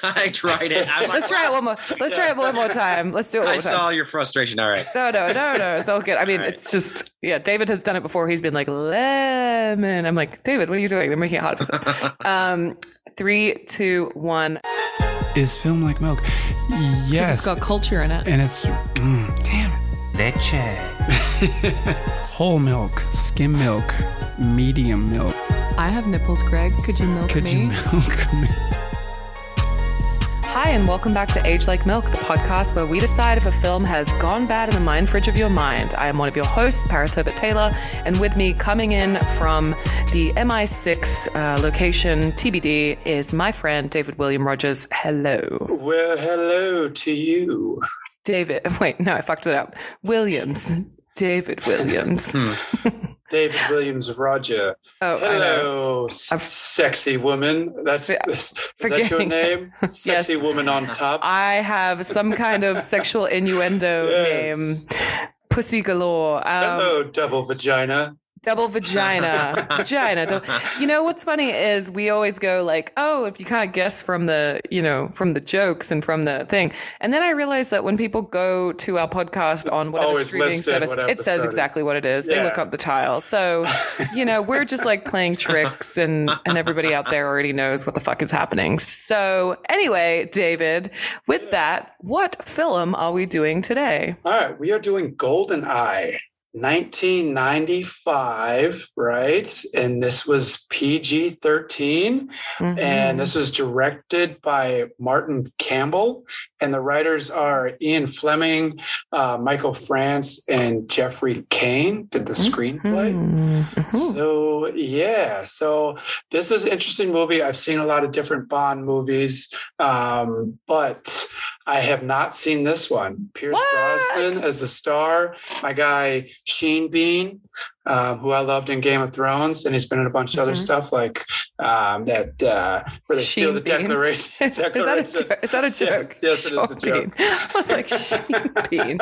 I tried it. I was like, Let's try it one more. Let's try it one more time. Let's do it one I more time. saw your frustration. All right. No, no, no, no. It's all good. I mean, All right. it's just yeah. David has done it before. He's been like lemon. I'm like, David, what are you doing? They're making it hard. For us. um, three, two, one. Is film like milk? It's Yes. got culture in it. and it's mm, damn it. Whole milk, skim milk, medium milk. I have nipples, Greg. Could you milk Could me? you milk me? Hi, and welcome back to Age Like Milk, the podcast where we decide if a film has gone bad in the mind fridge of your mind. I am one of your hosts, Paris Herbert Taylor, and with me coming in from the MI6 uh, location, TBD, is my friend David William Rogers. Hello. Well, hello to you. David, wait, no, I fucked it up. Williams. David Williams. Hmm. David Williams Roger. Oh. Hello, sexy woman. That's is that your name? Sexy Yes. woman on top. I have some kind of sexual innuendo Yes. name. Pussy galore. Um, Hello, double vagina. Double vagina. vagina. dou- You know what's funny is we always go like, oh, if you kind of guess from the, you know, from the jokes and from the thing. And then I realized that when people go to our podcast on whatever streaming service, what it says exactly it's- what it is. They look up the tile. So, you know, we're just like playing tricks and and everybody out there already knows what the fuck is happening. So, anyway, David, with that, what film are we doing today? All right, we are doing Golden Eye. 1995, right? And this was PG 13. Mhm. And this was directed by Martin Campbell. And the writers are Ian Fleming, uh, Michael France, and Jeffrey Kane did the screenplay. Mhm. Mhm. So yeah, so this is an interesting movie. I've seen a lot of different Bond movies, um, but I have not seen this one. Pierce What? Brosnan as the star. My guy Sheen Bean, um, who I loved in Game of Thrones, and he's been in a bunch of other Mhm. stuff like um, that uh, where they steal Sheen the Bean? declaration. Is, is that a declaration. jo- is that a joke? Yes, yes, it is a joke. Bean. I was like, Sheen Bean.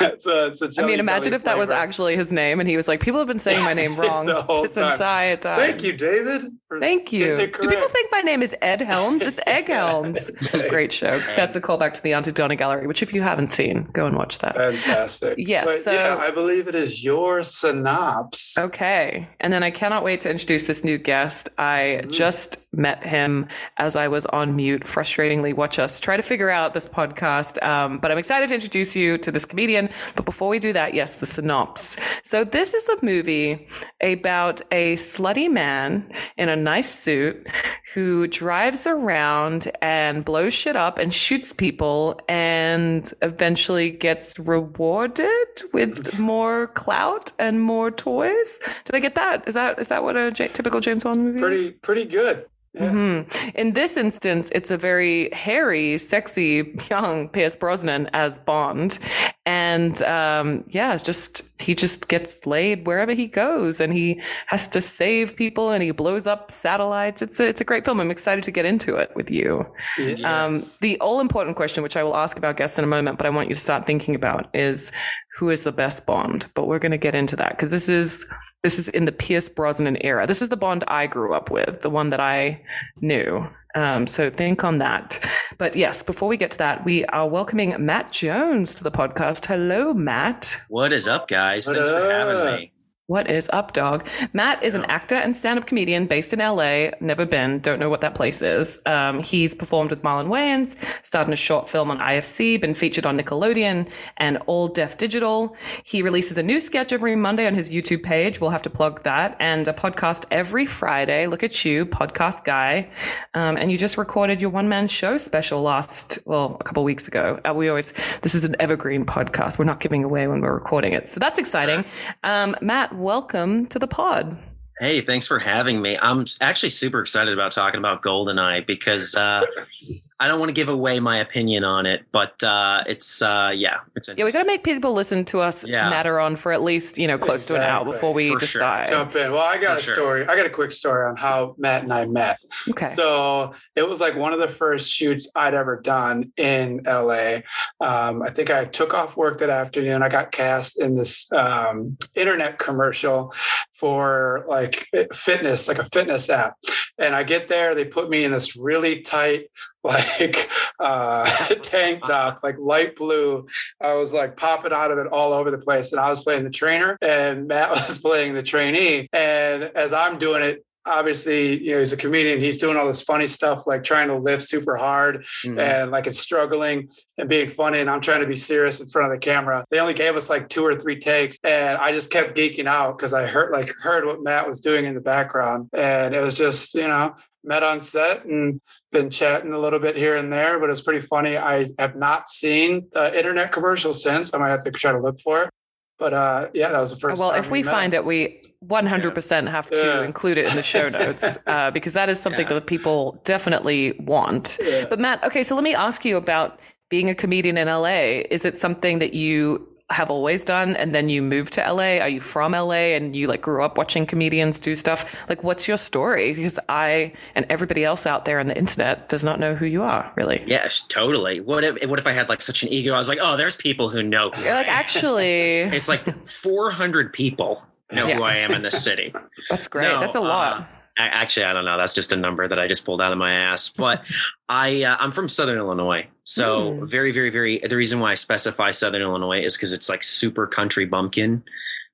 it's a, it's a I mean, imagine if that was actually his name and he was like, people have been saying my name wrong The whole this time. entire time. Thank you, David. Thank you. Do people think my name is Ed Helms? It's Egg Helms. It's Great show. That's a callback to the Aunty Donna Gallery, which if you haven't seen, go and watch that. Fantastic. Yes, But so- yeah, I believe it is your synopsis. Okay. And then I cannot wait to introduce this new guest. I just met him as I was on mute, frustratingly watch us try to figure out this podcast. Um, but I'm excited to introduce you to this comedian. But before we do that, yes, the synopsis. So this is a movie about a slutty man in a nice suit who drives around and blows shit up and shoots people and eventually gets rewarded with more clout and more toys. Did I get that? Is that is that what a J- typical James Bond movie is? Pretty pretty good. Yeah. Mhm. In this instance, it's a very hairy, sexy, young Pierce Brosnan as Bond, and um, yeah, just he just gets laid wherever he goes, and he has to save people, and he blows up satellites. It's a, it's a great film. I'm excited to get into it with you. Yes. Um, the all important question, which I will ask about guests in a moment, but I want you to start thinking about is who is the best Bond? But we're going to get into that because this is this is in the Pierce Brosnan era. This is the Bond I grew up with, the one that I knew. Um, so think on that. But yes, before we get to that, we are welcoming Matt Jones to the podcast. Hello, Matt. What is up, guys? What Thanks for having me. What is up, dog? Matt is an actor and stand up comedian based in LA. Never been, don't know what that place is. Um, he's performed with Marlon Wayans, starred in a short film on IFC, been featured on Nickelodeon and All Def Digital. He releases a new sketch every Monday on his YouTube page. We'll have to plug that. And a podcast every Friday. Look at you, podcast guy. Um, and you just recorded your one man show special last, well, a couple weeks ago. Uh, we always, this is an evergreen podcast. We're not giving away when we're recording it. So that's exciting. Um, Matt, welcome to the pod. Hey, thanks for having me. I'm actually super excited about talking about Goldeneye because uh, I don't want to give away my opinion on it, but uh, it's uh, yeah, it's Yeah, we got to make people listen to us Yeah. natter on for at least, you know, close to an hour before we For sure. decide. Jump in. Well, I got For a sure. story. I got a quick story on how Matt and I met. Okay. So it was like one of the first shoots I'd ever done in LA. Um, I think I took off work that afternoon. I got cast in this um, internet commercial for like fitness, like a fitness app. And I get there, they put me in this really tight, like uh, tank top, like light blue. I was like popping out of it all over the place. And I was playing the trainer, and Matt was playing the trainee. And as I'm doing it, obviously, you know, he's a comedian. He's doing all this funny stuff, like trying to lift super hard Mhm. and like it's struggling and being funny. And I'm trying to be serious in front of the camera. They only gave us like two or three takes, and I just kept geeking out because I heard like heard what Matt was doing in the background, and it was just you know met on set and been chatting a little bit here and there, but it's pretty funny. I have not seen the internet commercial since. I might have to try to look for it. But uh, yeah, that was the first. well, time if we met. find it, we 100% have to Yeah. include it in the show notes uh, because that is something Yeah. that people definitely want. Yeah. But Matt, okay, so let me ask you about being a comedian in LA. Is it something that you have always done and then you moved to LA? Are you from LA and you like grew up watching comedians do stuff? Like what's your story? Because I and everybody else out there on the internet does not know who you are, really. Yes, totally. What if what if I had like such an ego? I was like, oh, there's people who know. Who You're like, am." actually, it's like 400 people know who I am in this city. that's great. No, that's a uh, lot. I, actually, I don't know. That's just a number that I just pulled out of my ass. But I, uh, I'm from Southern Illinois, so Hmm. very, very, very. The reason why I specify Southern Illinois is because it's like super country bumpkin.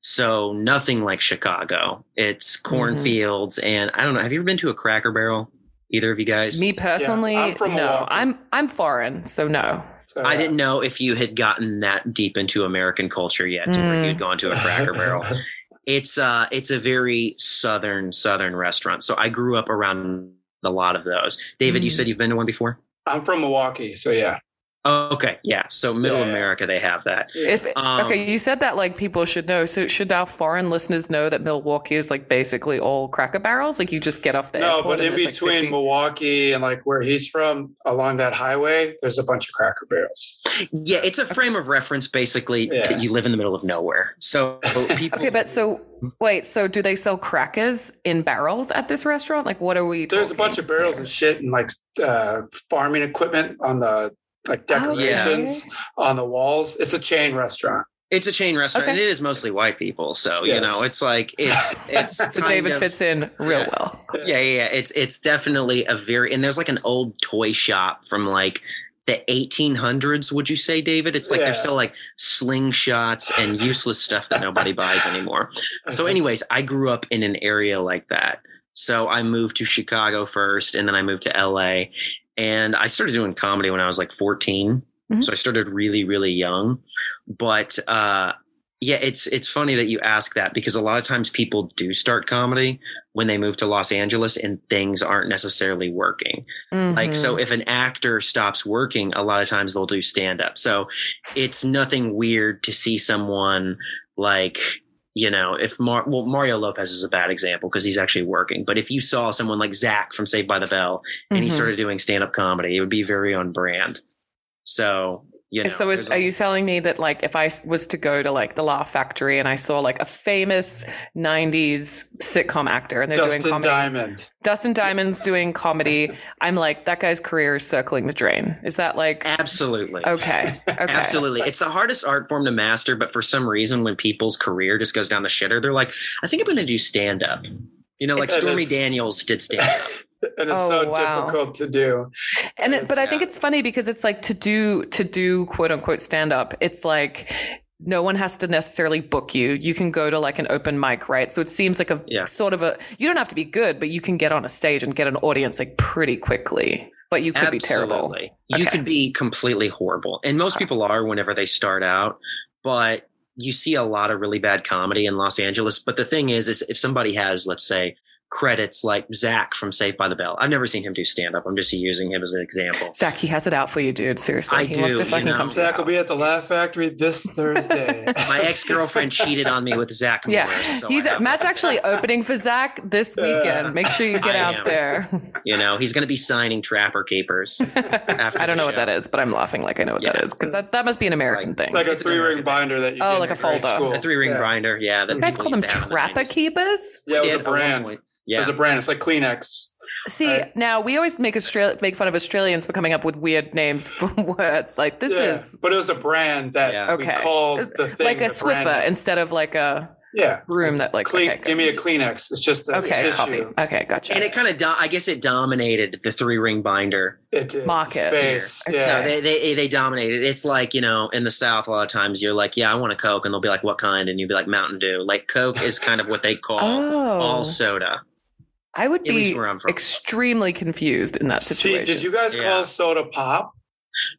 So nothing like Chicago. It's Mm-hmm. cornfields, and I don't know. Have you ever been to a Cracker Barrel? Either of you guys? Me personally, I'm from no. I'm I'm foreign, so no. So, I didn't know if you had gotten that deep into American culture yet, to where Mm. you'd gone to a Cracker Barrel. It's uh, it's a very southern southern restaurant. So I grew up around a lot of those. David, you Mm. said you've been to one before. I'm from Milwaukee, so yeah. Oh, okay, yeah. So middle Yeah. America, they have that. If, Um, okay, you said that like people should know. So should our foreign listeners know that Milwaukee is like basically all Cracker Barrels? Like you just get off the No, but in between like 50 Milwaukee and like where he's from, along that highway, there's a bunch of Cracker Barrels. Yeah, it's a frame of reference. Basically, Yeah. that you live in the middle of nowhere. So people. Okay, but so wait, so do they sell crackers in barrels at this restaurant? Like what are we? There's a bunch of barrels here? and shit and like uh, farming equipment on the like oh, decorations on the walls. It's a chain restaurant. It's a chain restaurant, Okay. and it is mostly white people. So you know, it's like it's it's. So David of- fits in real Yeah. well. Yeah, yeah, yeah. It's it's definitely a very and there's like an old toy shop from like the 1800s. Would you say, David? It's like Yeah. they're still like slingshots and useless stuff that nobody buys anymore. So, anyways, I grew up in an area like that. So I moved to Chicago first, and then I moved to LA, and I started doing comedy when I was like 14. Mhm. So I started really, really young, but uh, yeah, it's it's funny that you ask that because a lot of times people do start comedy when they move to Los Angeles and things aren't necessarily working. Like so Mhm. if an actor stops working, a lot of times they'll do stand up. So it's nothing weird to see someone like you know, if Mar- well Mario Lopez is a bad example because he's actually working, but if you saw someone like Zach from Saved by the Bell and he Mhm. started doing stand up comedy, it would be very on brand. So, you know, so is, are a- you telling me that like if I was to go to like the Laugh Factory and I saw like a famous '90s sitcom actor and they're doing Dustin comedy, Diamond. Dustin Diamond's doing comedy, I'm like that guy's career is circling the drain. Is that like absolutely. okay? Okay, Absolutely. It's the hardest art form to master, but for some reason, when people's career just goes down the shitter, they're like, I think I'm going to do stand up. You know, like Stormy Daniels did stand up. and it's Oh, so wow. difficult to do. and it, but I think it's funny because it's like to do to do quote unquote stand up. It's like no one has to necessarily book you. You can go to like an open mic, right? So it seems like a Yeah. sort of a you don't have to be good, but you can get on a stage and get an audience like pretty quickly. But you could be terrible. You Okay. could be completely horrible. And most people are whenever they start out, but you see a lot of really bad comedy in Los Angeles. But the thing is, is if somebody has, let's say, credits like Zach from Saved by the Bell. I've never seen him do stand up. I'm just using him as an example. Zach, he has it out for you, dude. Seriously, I he wants do, to you fucking know. come. to Zach your will be at the Laugh Factory this Thursday. My ex girlfriend cheated on me with Zach Yeah, Morris. so he's I have- Matt's actually opening for Zach this weekend. Make sure you get I out am. there. You know, he's going to be signing Trapper Keepers. After I don't the know what that is, but I'm laughing like I know what that Yeah. is because that, that must be an American thing. like a It's an three ring binder that you Oh, get like a grade folder. A three ring Yeah. grinder. Yeah. That you guys call them used to have in the trapper keepers. Yeah, it was a brand. Point. It Yeah. was a brand. It's like Kleenex. See, Right. now we always make Australia make fun of Australians for coming up with weird names for words. Like this yeah, is but it was a brand that Yeah. we Okay. called the thing like a the Swiffer name. instead of like a Yeah. room that like Clean, okay, give me a Kleenex. It's just a okay, tissue. copy. Okay, gotcha. And it kind of, do- I guess, it dominated the three ring binder. It did. Market. space. Here. Yeah. So they, they they dominated. It's like you know, in the South, a lot of times you're like, yeah, I want a Coke, and they'll be like, what kind? And you'll be like, Mountain Dew. Like Coke is kind of what they call oh, all soda. I would At be where I'm from. extremely confused in that See, situation. did you guys Yeah. call soda pop?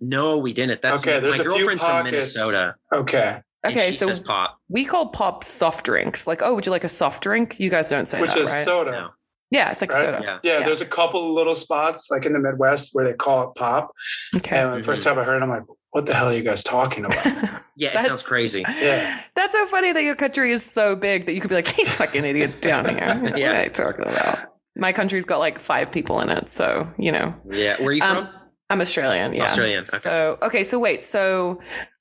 No, we didn't. That's Okay, there's my girlfriend's from. Minnesota. Okay. and Okay, she so says pop. we call pop soft drinks. Like, oh, would you like a soft drink? You guys don't say Which that, is right? soda. No. yeah, it's like right? soda. Yeah. Yeah, Yeah. there's a couple little spots like in the Midwest where they call it pop. Okay. And the first mm-hmm. time I heard it, I'm like, what the hell are you guys talking about? Yeah, it sounds crazy. Yeah. That's so funny that your country is so big that you could be like, these fucking idiots down here. What Yeah. are you talking about? My country's got like five people in it. So, you know. Yeah, where are you Um, from? I'm Australian. Yeah. Australian, okay. So, okay. So, wait. So,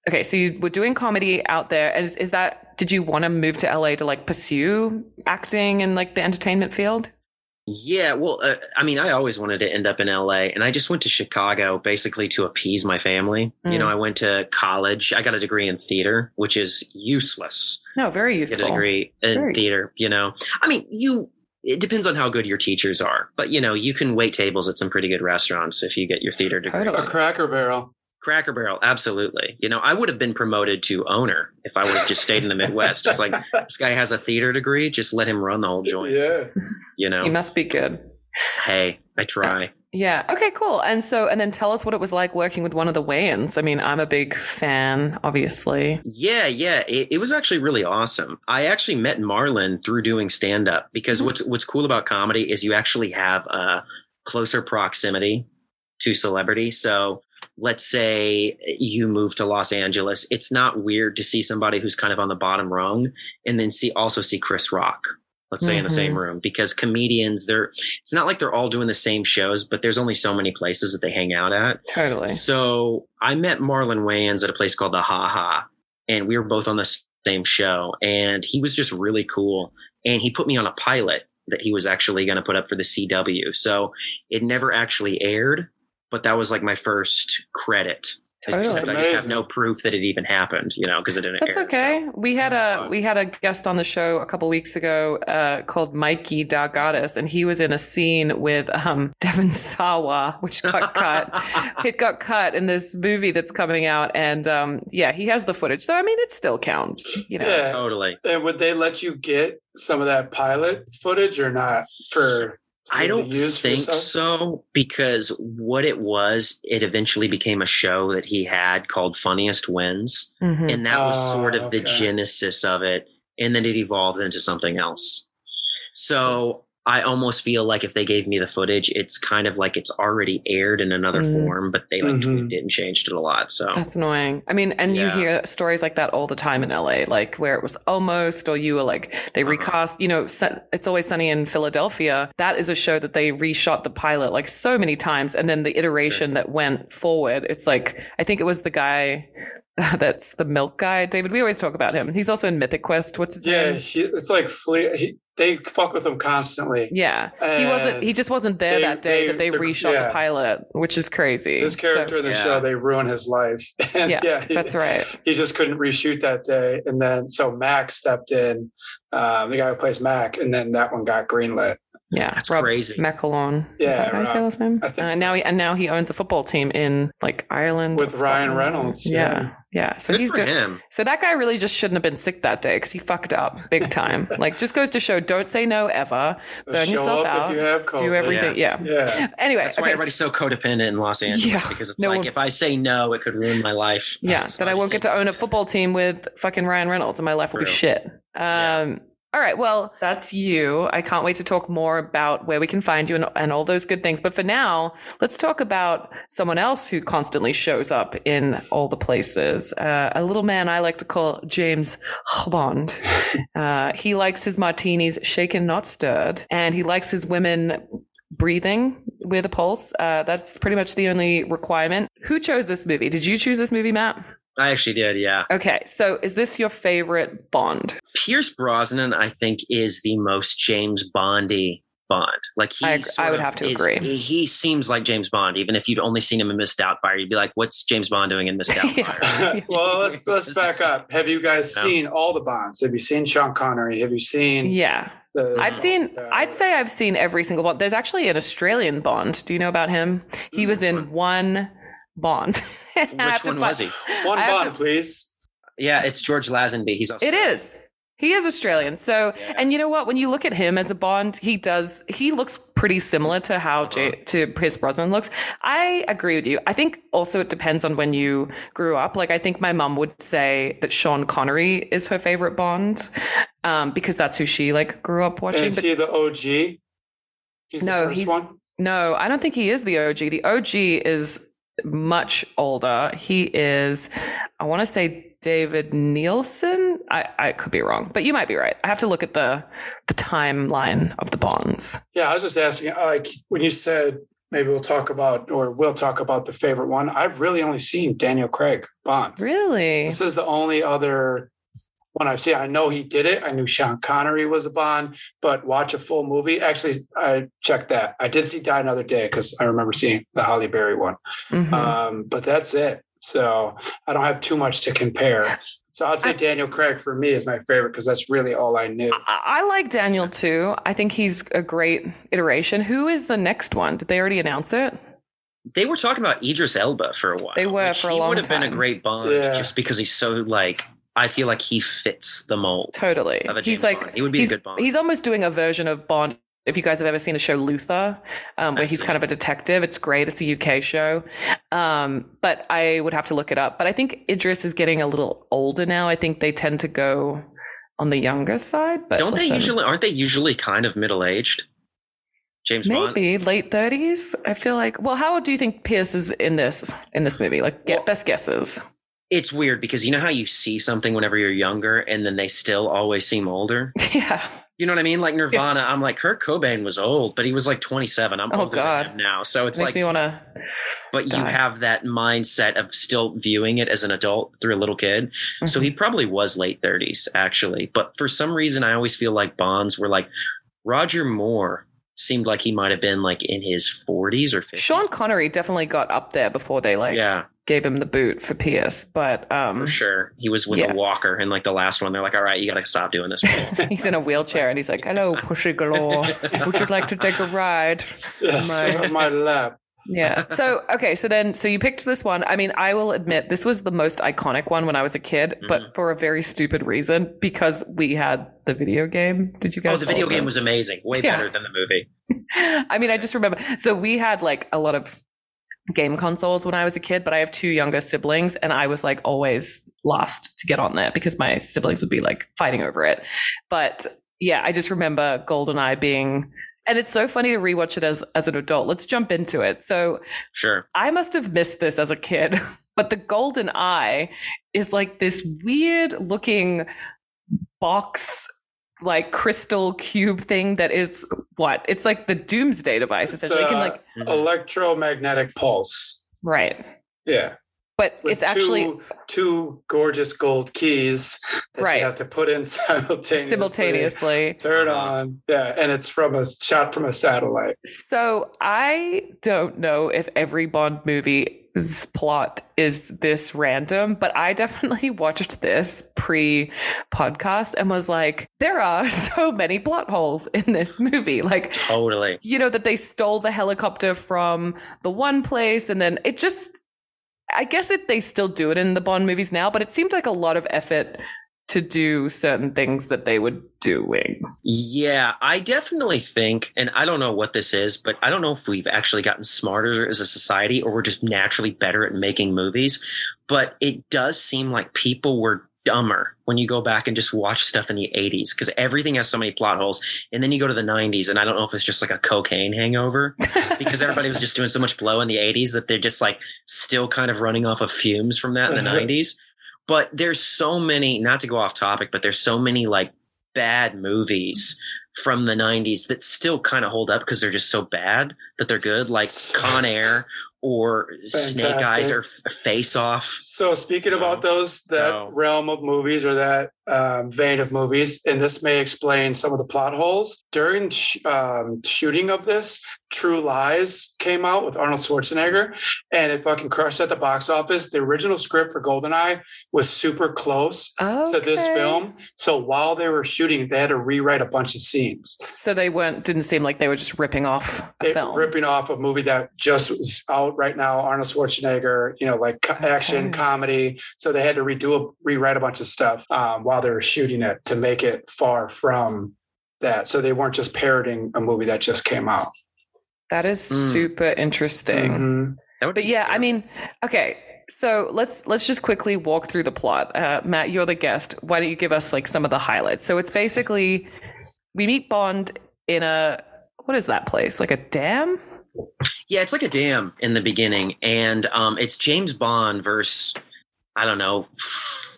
okay. So, you were doing comedy out there. Is, is that, did you want to move to LA to like pursue acting in like the entertainment field? Yeah, well, uh, I mean, I always wanted to end up in LA, and I just went to Chicago basically to appease my family. You Mm. know, I went to college. I got a degree in theater, which is useless. No, very Get useful. a degree in Very. theater. You know, I mean, you. It depends on how good your teachers are, but you know, you can wait tables at some pretty good restaurants if you get your theater degree. Totally. A cracker barrel. Cracker Barrel, absolutely. You know, I would have been promoted to owner if I would have just stayed in the Midwest. It's like this guy has a theater degree, just let him run the whole joint. Yeah. You know, he must be good. hey, I try. Yeah. Okay, cool. And so, and then tell us what it was like working with one of the Wayans. I mean, I'm a big fan, obviously. Yeah, yeah, it, it was actually really awesome. I actually met Marlon through doing stand up because mm-hmm. what's what's cool about comedy is you actually have a closer proximity to celebrity. So let's say you move to Los Angeles, it's not weird to see somebody who's kind of on the bottom rung and then see also see Chris Rock. Let's say in the same mm-hmm. room because comedians they're it's not like they're all doing the same shows, but there's only so many places that they hang out at. Totally. So I met Marlon Wayans at a place called the Ha Ha, and we were both on the same show. And he was just really cool. And he put me on a pilot that he was actually going to put up for the CW. So it never actually aired, but that was like my first credit. Totally. Except I just have no proof that it even happened, you know, because it didn't That's air. okay. so. We had a we had a guest on the show a couple weeks ago uh, called Mikey Dargatis, and he was in a scene with um, Devon Sawa, which got cut. it got cut in this movie that's coming out, and um, yeah, he has the footage. So I mean, it still counts. You know, Yeah. Totally. And would they let you get some of that pilot footage or not for I don't think so because what it was, it eventually became a show that he had called Funniest Wins. Mhm. and that was Oh, sort of the okay. genesis of it and then it evolved into something else so i almost feel like if they gave me the footage it's kind of like it's already aired in another Mhm. form but they like Mhm. tweaked it and changed it a lot so That's annoying. I mean, and you hear stories like that all the time in LA, like where it was almost, or you were like, they Uh-huh. recast, you know, It's Always Sunny in Philadelphia. That is a show that they reshot the pilot like so many times. And then the iteration that went forward, it's like, I think it was the guy that's the milk guy, David. We always talk about him. He's also in Mythic Quest. What's his Yeah, name? he, it's like flea. He, they fuck with him constantly. Yeah. He wasn't, he just wasn't there they- that day they- that they the- reshot yeah. the pilot, which is crazy. His character in the Yeah. show, they ruin his life. And Yeah, yeah, he, That's right. he just couldn't reshoot that day. And then so Mac stepped in, um, the guy who plays Mac, and then that one got greenlit. Yeah. That's Rob crazy. McElwain. Is that how you say Rob. his name? I think Uh, so. now he and now he owns a football team in like Ireland With Ryan Reynolds, Yeah, yeah. yeah. So good he's for doing. him So that guy really just shouldn't have been sick that day because he fucked up big time. like, just goes to show: don't say no ever. So Burn show yourself up out. if you have COVID. Do everything. Yeah. Yeah. Anyway, that's why okay, everybody's so codependent in los angeles Yeah, because it's no like if i say no it could ruin my life Yeah, So that I just won't get to own a football team with fucking Ryan Reynolds, and my life will be shit. Um, Yeah. All right, well, that's you. I can't wait to talk more about where we can find you and, and all those good things. But for now, let's talk about someone else who constantly shows up in all the places. Uh, a little man I like to call James Bond. Uh, he likes his martinis shaken, not stirred, and he likes his women breathing with a pulse. Uh, that's pretty much the only requirement. Who chose this movie? Did you choose this movie, Matt? I actually did yeah Okay, so is this your favorite Bond? pierce brosnan i think is the most james bondy Bond. Like he, I I would have to is- agree. He, he seems like James Bond, even if you'd only seen him in Miss Doubtfire, you'd be like, "What's James Bond doing in Miss Yeah. Doubtfire?" well, let's let's back up. Have you guys No. seen all the Bonds? Have you seen Sean Connery? Have you seen Yeah. the? I've seen, uh, I'd say I've seen every single Bond. There's actually an Australian Bond. Do you know about him? He was Which in one Bond. I have Which one was he? one I Bond, to- please. Yeah, it's George Lazenby. He's It Australian. is. He is Australian. So, Yeah. and you know what? When you look at him as a Bond, he does. He looks pretty similar to how J, Uh-huh. to his Brosnan looks. I agree with you. I think also it depends on when you grew up. Like I think my mum would say that Sean Connery is her favorite Bond, um, because that's who she like grew up watching. Is But he the OG? He's No, the first he's- one. No, I don't think he is the OG. The OG is much older. He is, I want to say David Nielsen. I, I could be wrong, but you might be right. I have to look at the the timeline of the bonds. Yeah, I was just asking. Like when you said maybe we'll talk about or we'll talk about the favorite one. I've really only seen Daniel Craig Bond. Really? This is the only other one I see. I know he did it. I knew Sean Connery was a Bond, but watch a full movie. Actually, I checked that. I did see Die Another Day because I remember seeing the Halle Berry one. Mhm. Um, but that's it. So I don't have too much to compare. So I'd say I- Daniel Craig for me is my favorite because that's really all I knew. I, I like Daniel too. I think he's a great iteration. Who is the next one? Did they already announce it? They were talking about Idris Elba for a while. They were which for a he would have been a great Bond Yeah. just because he's so like. I feel like he fits the mold. Totally. He's like Bond. He would be a good Bond. He's almost doing a version of Bond. If you guys have ever seen the show Luther, um, where he's kind of a detective, it's great. It's a UK show, um, but I would have to look it up. But I think Idris is getting a little older now. I think they tend to go on the younger side. But Don't they usually? Aren't they usually kind of middle aged? James Bond. maybe late thirties? I feel like. Well, how old do you think Pierce is in this in this movie? Like, get Well- best guesses. It's weird because you know how you see something whenever you're younger, and then they still always seem older. yeah. You know what I mean? Like Nirvana, I'm like Kurt Cobain was old, but he was like 27. I'm Oh, older God. now, so it's Makes like me want to. but you have that mindset of still viewing it as an adult through a little kid. So Mm-hmm. he probably was late 30s, actually. But for some reason, I always feel like Bonds were like Roger Moore seemed like he might have been like in his 40s or 50s. Sean Connery definitely got up there before they like yeah, gave him the boot for Pierce, but um, for sure. He was with yeah. a walker in like the last one. They're like, all right, you got to stop doing this. he's in a wheelchair and he's like, "Hello, Pushy Galore. Would you like to take a ride?" Yes, My- on my lap. Yeah. So okay. So then, so you picked this one. I mean, I will admit this was the most iconic one when I was a kid, but Mhm. for a very stupid reason because we had the video game. Did you guys? oh, the video also? game was amazing. Way Yeah. better than the movie. I mean, I just remember. So we had like a lot of game consoles when I was a kid, but I have two younger siblings, and I was like always last to get on there because my siblings would be like fighting over it. But yeah, I just remember GoldenEye being. And it's so funny to rewatch it as as an adult. Let's jump into it. So Sure. I must have missed this as a kid, but the golden eye is like this weird looking box like crystal cube thing that is what? It's like the doomsday device It's, essentially. you can uh, like Mhm. Electromagnetic pulse. right. Yeah. But With it's actually two, two gorgeous gold keys that Right. you have to put in simultaneously. simultaneously. Turn Uh-huh. on. Yeah. And it's from a shot from a satellite. So I don't know if every Bond movie's plot is this random, but I definitely watched this pre podcast and was like, there are so many plot holes in this movie. Like, Totally. you know, that they stole the helicopter from the one place and then it just, I guess it, they still do it in the Bond movies now, but it seemed like a lot of effort to do certain things that they were doing. Yeah, I definitely think, and I don't know what this is, but I don't know if we've actually gotten smarter as a society or we're just naturally better at making movies. But it does seem like people were dumber when you go back and just watch stuff in the 80s because everything has so many plot holes. And then you go to the 90s, and I don't know if it's just like a cocaine hangover because everybody was just doing so much blow in the 80s that they're just like still kind of running off of fumes from that in the Uh-huh. 90s. But there's so many, not to go off topic, but there's so many like bad movies from the 90s that still kind of hold up because they're just so bad that they're good, like Con Air or Snake Eyes or Face Off. So speaking No. about those that No. realm of movies or that um, vein of movies, and this may explain some of the plot holes during sh- um, shooting of this. True Lies came out with Arnold Schwarzenegger, and it fucking crushed at the box office. The original script for Goldeneye was super close Okay. to this film, so while they were shooting, they had to rewrite a bunch of scenes. So they weren't didn't seem like they were just ripping off a It- film. ripping off a movie that just was out right now, Arnold Schwarzenegger, you know, like co- action comedy. So they had to redo a, rewrite a bunch of stuff um, while they were shooting it to make it far from that. So they weren't just parroting a movie that just came out. That is Mm. super interesting. Mhm. That would But be yeah, I mean, okay. So let's let's just quickly walk through the plot. Uh, Matt, you're the guest. Why don't you give us like some of the highlights? So it's basically we meet Bond in a what is that place? Like a dam? Yeah, it's like a dam in the beginning, and um, it's James Bond versus I don't know,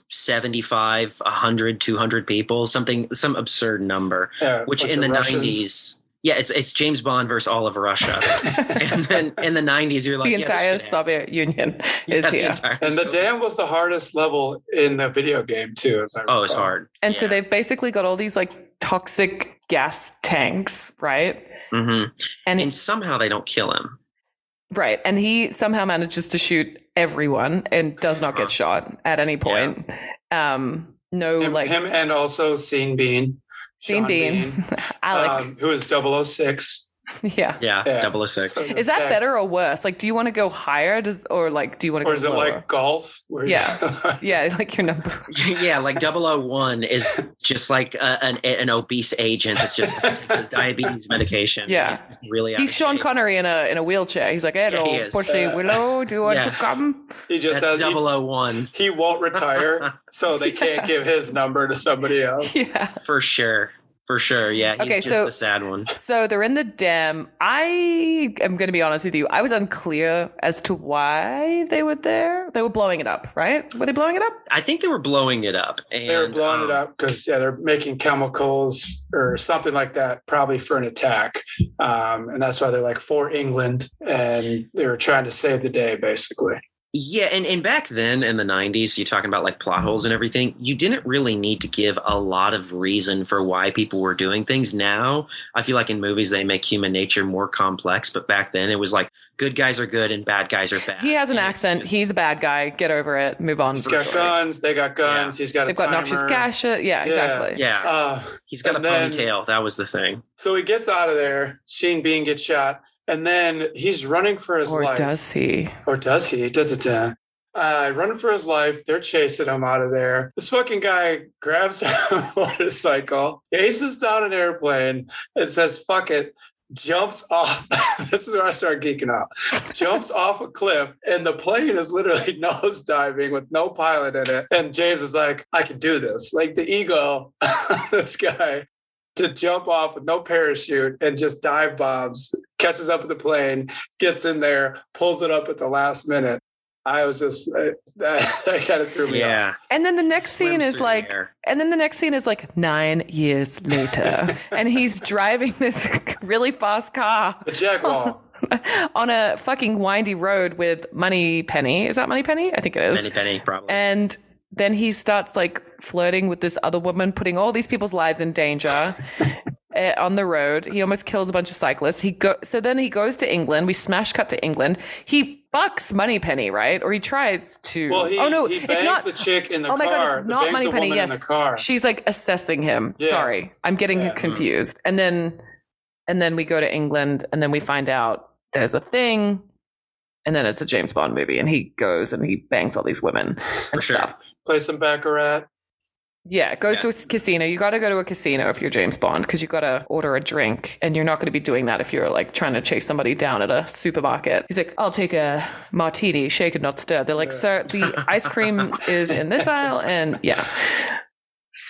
75, 100, 200 people, something, some absurd number. Yeah, Which in the of Russians. Nineties, yeah, it's it's James Bond versus all of Russia, and then in the nineties, you're like the yeah, entire could. Soviet Union is the here. entire And the Soviet- dam was the hardest level in the video game too. As I Oh, it's hard. And so they've basically got all these like toxic gas tanks, right? Mhm. And, and somehow they don't kill him. right, and he somehow manages to shoot everyone and does not get shot at any point. Um, no, Him, like him and also Scene Bean. Sean Sean Bean, Alec. um, who is 006. yeah. Yeah, Yeah. 006. So Is that attacked- better or worse? Like, do you want to go higher, does, or like, do you want to go Or is it lower? like golf? Where Yeah. yeah, like your number. yeah, like 001 is just like a, an, an obese agent that's just takes his diabetes medication. Yeah. He's really He's Sean shape. Connery in a in a wheelchair. He's like, hello, he is. pushy Yeah. willow. Do you want Yeah. to come? he just That's says he, 001 he won't retire, so they can't give his number to somebody else. Yeah. for sure. For sure. Yeah, he's Okay, just so- the sad one. So they're in the dam. I am going to be honest with you. I was unclear as to why they were there. They were blowing it up, right? Were they blowing it up? I think they were blowing it up. And, They were blowing it um, up because yeah, they're making chemicals or something like that, probably for an attack, um, and that's why they're like for England, and they were trying to save the day, basically. Yeah, and, and back then in the 90s, you're talking about like plot holes and everything, you didn't really need to give a lot of reason for why people were doing things. Now, I feel like in movies, they make human nature more complex, but back then it was like good guys are good and bad guys are bad. He has an And it's accent. He's a bad guy. Get over it. Move on. He's with the got story. guns. They got guns. He's got a They've got noxious timer. gas. Yeah, Yeah. exactly. yeah, Uh, he's got a and then- ponytail. That was the thing. so he gets out of there. Sheen Bean gets shot, and then he's running for his Or life. Or does he? Or does he? Da, da, da. Uh, running for his life. They're chasing him out of there. This fucking guy grabs a motorcycle, aces down an airplane, and says, fuck it. Jumps off. this is where I start geeking out. Jumps off a cliff, and the plane is literally nose diving with no pilot in it. And James is like, I can do this. Like the ego, this guy to jump off with no parachute and just dive bombs, catches up with the plane, gets in there, pulls it up at the last minute. I was just uh, that, that kind of threw me off. Yeah. And then the next scene is like, and then the next scene is like nine years later, and he's driving this really fast car The Jaguar. on a fucking windy road with Moneypenny. Is that Moneypenny? I think it is. Moneypenny, probably. And then he starts like flirting with this other woman, putting all these people's lives in danger. eh, On the road, he almost kills a bunch of cyclists. He go so then he goes to England. We smash cut to England. He fucks Moneypenny, right? Or he tries to. Well, he, oh no, he it's not. the chick in the oh my god, it's not bangs Moneypenny. Yes, car. she's like assessing him. Yeah. Sorry, I'm getting Yeah. confused. And then, and then we go to England, and then we find out there's a thing, and then it's a James Bond movie, and he goes and he bangs all these women and sure. stuff. Play some baccarat. Yeah, goes Yeah. to a casino. You got to go to a casino if you're James Bond because you got to order a drink, and you're not going to be doing that if you're like trying to chase somebody down at a supermarket. He's like, "I'll take a martini, shake and not stir." They're like, Yeah. "Sir, the ice cream is in this aisle," and yeah.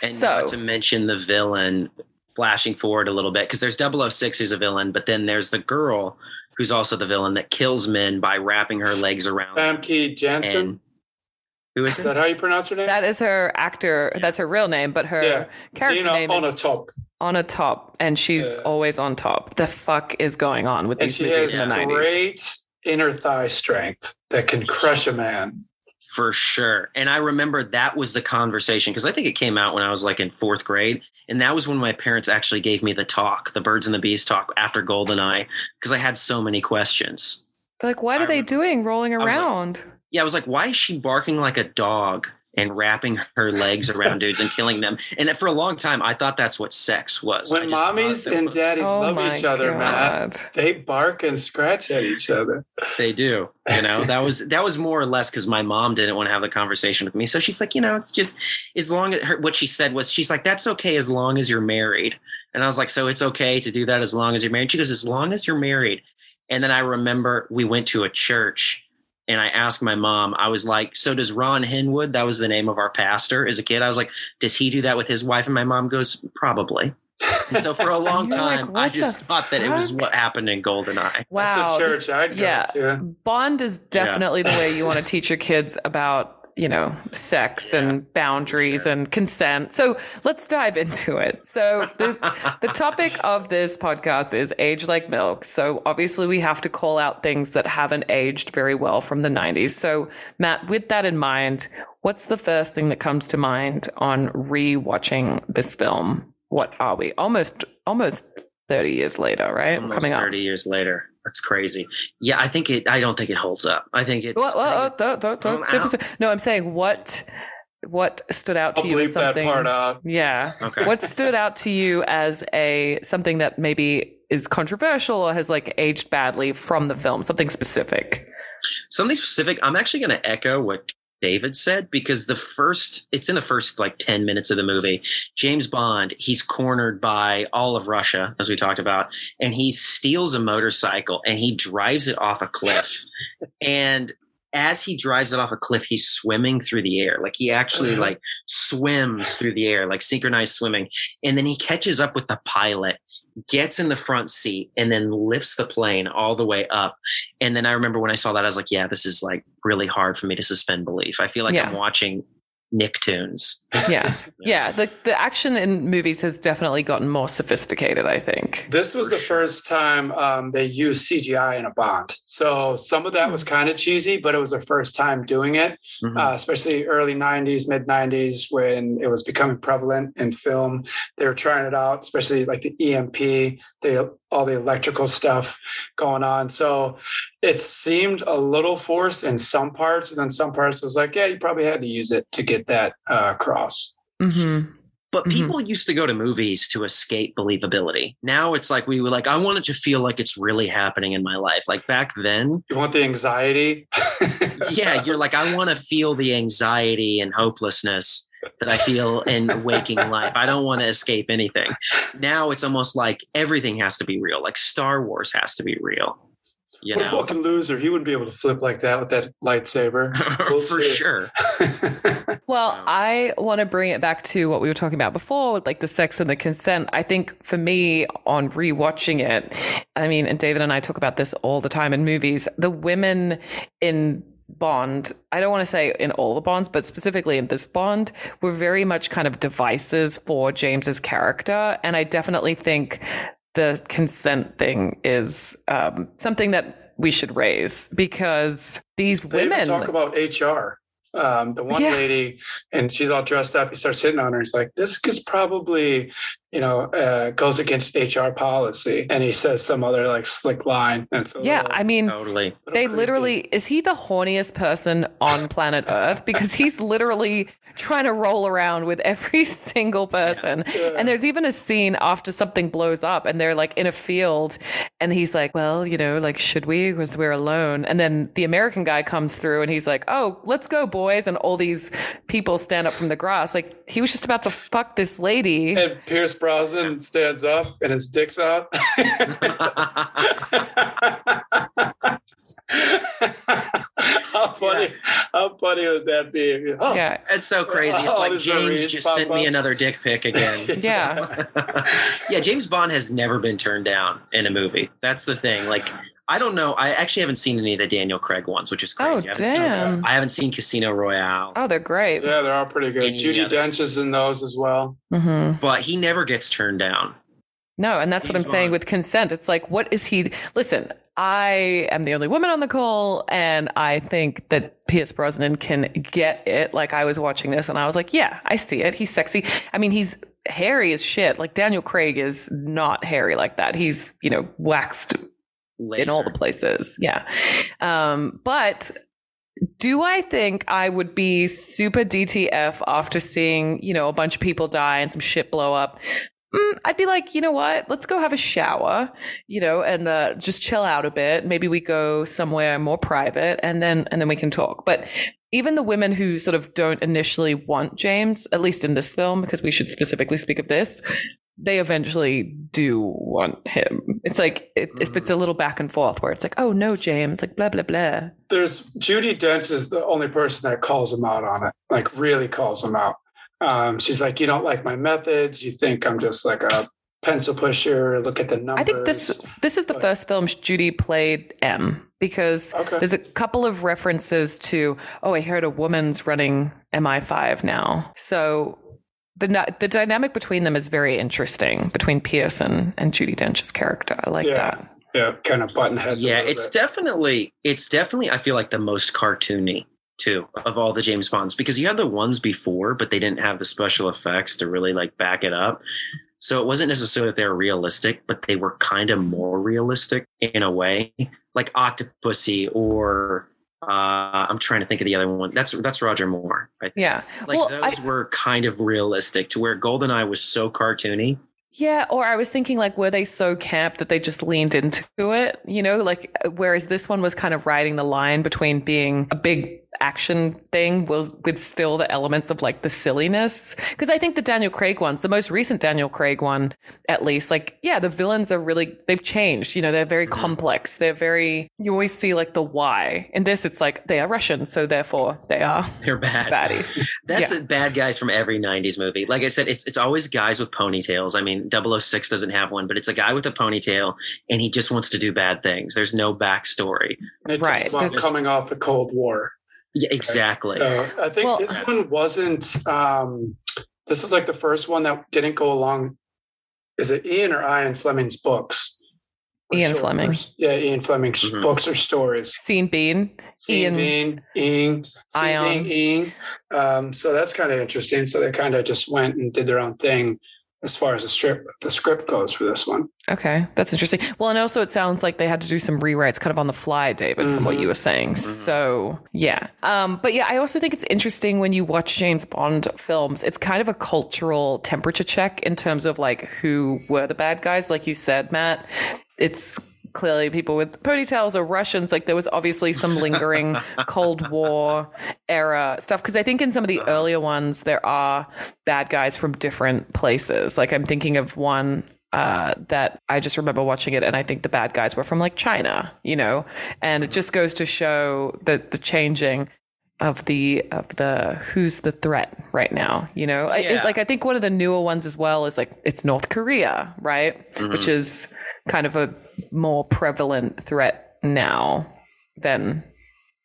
And so not to mention the villain, flashing forward a little bit, because there's 006 who's a villain, but then there's the girl who's also the villain that kills men by wrapping her legs around. them. Famke Janssen. And who is Is that how you pronounce her name? that is her actor. That's her real name, but her yeah. character Xenia name is Onatopp. on a top, and she's Yeah. always on top. The fuck is going on with and these she movies has in the nineties? great inner thigh strength that can crush a man. For sure. And I remember that was the conversation because I think it came out when I was like in fourth grade. And that was when my parents actually gave me the talk, the birds and the bees talk after Goldeneye, because I had so many questions. Like, what I are they remember- doing rolling was like- around? Yeah, I was like, why is she barking like a dog and wrapping her legs around dudes and killing them? And for a long time, I thought that's what sex was. I When just mommies and was- daddies oh love each other, man. God. They bark and scratch at each other. They do. You know, that was that was more or less because my mom didn't want to have the conversation with me. So she's like, you know, it's just as long as her, what she said was, she's like, that's okay as long as you're married. And I was like, so it's okay to do that as long as you're married. She goes, as long as you're married. And then I remember we went to a church and I asked my mom, I was like, so does Ron Henwood, that was the name of our pastor as a kid. I was like, does he do that with his wife? And my mom goes, probably. And so for a long You're like, time, I just thought that it was what happened in Goldeneye. Wow. That's a this- church I'd go yeah. to. Bond is definitely the way you want to teach your kids about, you know, sex and boundaries sure. and consent. So let's dive into it. So this, the topic of this podcast is age like milk. So obviously we have to call out things that haven't aged very well from the 90s. So Matt, with that in mind, what's the first thing that comes to mind on re-watching this film? What are we? Almost almost 30 years later, right? almost Coming up. 30 years later. That's crazy. Yeah, I think it. I don't think it holds up. I think it's. Well, I well, think oh, don't, don't, don't. Tip ow. us- No, I'm saying what what stood out I'll to you as bleep that something. part out. Yeah. Okay. What stood out to you as a something that maybe is controversial or has like aged badly from the film? Something specific. something specific. I'm actually going to echo what David said because the first, it's in the first like 10 minutes of the movie. James Bond, he's cornered by all of Russia, as we talked about, and he steals a motorcycle and he drives it off a cliff. and as he drives it off a cliff, he's swimming through the air. Like he actually uh-huh. like swims through the air, like synchronized swimming. And then he catches up with the pilot, gets in the front seat, and then lifts the plane all the way up. And then I remember when I saw that, I was like, yeah, this is like really hard for me to suspend belief. I feel like Yeah. I'm watching Nicktoons. Yeah. yeah. The the action in movies has definitely gotten more sophisticated, I think. This was the first time um, they used CGI in a Bond. So some of that was kind of cheesy, but it was the first time doing it, Mhm. uh, especially early 90s, mid 90s, when it was becoming prevalent in film. They were trying it out, especially like the EMP, the, all the electrical stuff going on. So it seemed a little forced in some parts. And then some parts was like, yeah, you probably had to use it to get that uh, across. hmm But Mhm. people used to go to movies to escape believability. Now it's like we were like, I want it to feel like it's really happening in my life. Like back then, You want the anxiety? yeah, you're like, I want to feel the anxiety and hopelessness that I feel in waking life. I don't want to escape anything. Now it's almost like everything has to be real. Like Star Wars has to be real. You What a fucking loser. He wouldn't be able to flip like that with that lightsaber. for sure. Well, So- I want to bring it back to what we were talking about before with like the sex and the consent. I think for me on rewatching it, I mean, and David and I talk about this all the time in movies, the women in Bond, I don't want to say in all the Bonds, but specifically in this Bond, were very much kind of devices for James's character. And I definitely think the consent thing is um, something that we should raise because these They women talk about HR. Um, the one Yeah. lady, and she's all dressed up. He starts hitting on her. He's like, "This is probably, you know, uh, goes against HR policy." And he says some other like slick line. And it's a yeah, little- I mean, Totally. They creepy. literally is he the horniest person on planet Earth because he's literally trying to roll around with every single person. Yeah. And there's even a scene after something blows up and they're like in a field and he's like, "Well, you know, like should we because we're alone?" And then the American guy comes through and he's like, "Oh, let's go, boys." And all these people stand up from the grass like he was just about to fuck this lady. And Pierce Brosnan stands up and his dick's out. how funny! How would that be? Oh, Yeah. It's so crazy. It's All like James just pop sent me another dick pic again. Yeah. yeah, James Bond has never been turned down in a movie. That's the thing. Like, I don't know. I actually haven't seen any of the Daniel Craig ones, which is Oh, crazy. I, haven't seen, damn. I haven't seen Casino Royale, Oh, they're great. Yeah, they're all pretty good. Any Judi? Dench is in those as well. hmm but he never gets turned down. No, and that's what I'm He's saying on. with consent. It's like, what is he? Listen, I am the only woman on the call, and I think that Pierce Brosnan can get it. Like, I was watching this and I was like, yeah, I see it. He's sexy. I mean, he's hairy as shit. Like, Daniel Craig is not hairy like that. He's, you know, waxed in all the places. Yeah. Um, but do I think I would be super DTF after seeing, you know, a bunch of people die and some shit blow up? Mm, I'd be like, you know what? Let's go have a shower, you know, and uh, just chill out a bit. Maybe we go somewhere more private, and then and then we can talk. But even the women who sort of don't initially want James, at least in this film, because we should specifically speak of this, they eventually do want him. It's like it, if it's a little back and forth where it's like, oh no, James, like blah blah blah. There's Judi Dench is the only person that calls him out on it, like really calls him out. Um, she's like, you don't like my methods. You think I'm just like a pencil pusher. Look at the numbers. I think this this is the But- first film Judi played M because Okay. there's a couple of references to oh I heard a woman's running MI5 now. So the the dynamic between them is very interesting between Pierce and, and Judi Dench's character. I like Yeah. that. yeah, kind of button heads. Yeah, little it's bit. definitely it's definitely I feel like the most cartoony too of all the James Bonds because you had the ones before, but they didn't have the special effects to really like back it up. So it wasn't necessarily that they were realistic, but they were kind of more realistic in a way, like Octopussy or uh, I'm trying to think of the other one. That's that's Roger Moore. I think. Yeah. Like well, those I, were kind of realistic to where Goldeneye was so cartoony. Yeah, or I was thinking like were they so camp that they just leaned into it, you know, like whereas this one was kind of riding the line between being a big action thing with, with still the elements of like the silliness because I think the Daniel Craig ones, the most recent Daniel Craig one at least, like yeah, the villains are really they've changed, you know, they're very mm-hmm. complex. They're very you always see like the why. In this it's like they are Russian, so therefore they are They're bad. baddies. That's Yeah. a bad guys from every 90s movie. Like I said, it's it's always guys with ponytails. I mean, 006 doesn't have one, but it's a guy with a ponytail and he just wants to do bad things. There's no backstory. And it Right. talks about coming off the Cold War. Yeah, exactly. So I think Well- this one wasn't. Um, this is like the first one that didn't go along. Is it Ian or Ian Fleming's books? Ian short- Fleming. yeah, Ian Fleming's Mhm. books or stories. Scene Bean. Ian, Ian- Ian, Ion. Ion, Ian. Um, so that's kind of interesting. So they kind of just went and did their own thing as far as the strip, the script goes for this one. Okay, that's interesting. Well, and also it sounds like they had to do some rewrites kind of on the fly, David, from what Mhm. you were saying. So, yeah. Um, but yeah, I also think it's interesting when you watch James Bond films, it's kind of a cultural temperature check in terms of like who were the bad guys. Like you said, Matt, it's clearly people with ponytails or Russians. Like there was obviously some lingering Cold War era stuff. Cause I think in some of the earlier ones, there are bad guys from different places. Like I'm thinking of one uh, that I just remember watching it, and I think the bad guys were from like China, you know, and it just goes to show that the changing of the of the who's the threat right now, you know, I- it- like I think one of the newer ones as well is like it's North Korea, right, which is kind of a more prevalent threat now than.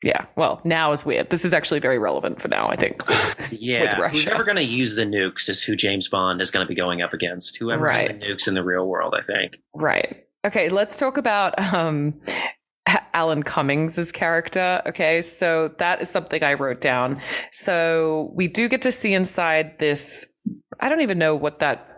Yeah, well, now is weird. This is actually very relevant for now, I think. Yeah. Who's ever going to use the nukes is who James Bond is going to be going up against. Whoever has the Right. nukes in the real world, I think. Right. Okay, let's talk about um Alan Cummings' character. Okay, so that is something I wrote down. So we do get to see inside this. I don't even know what that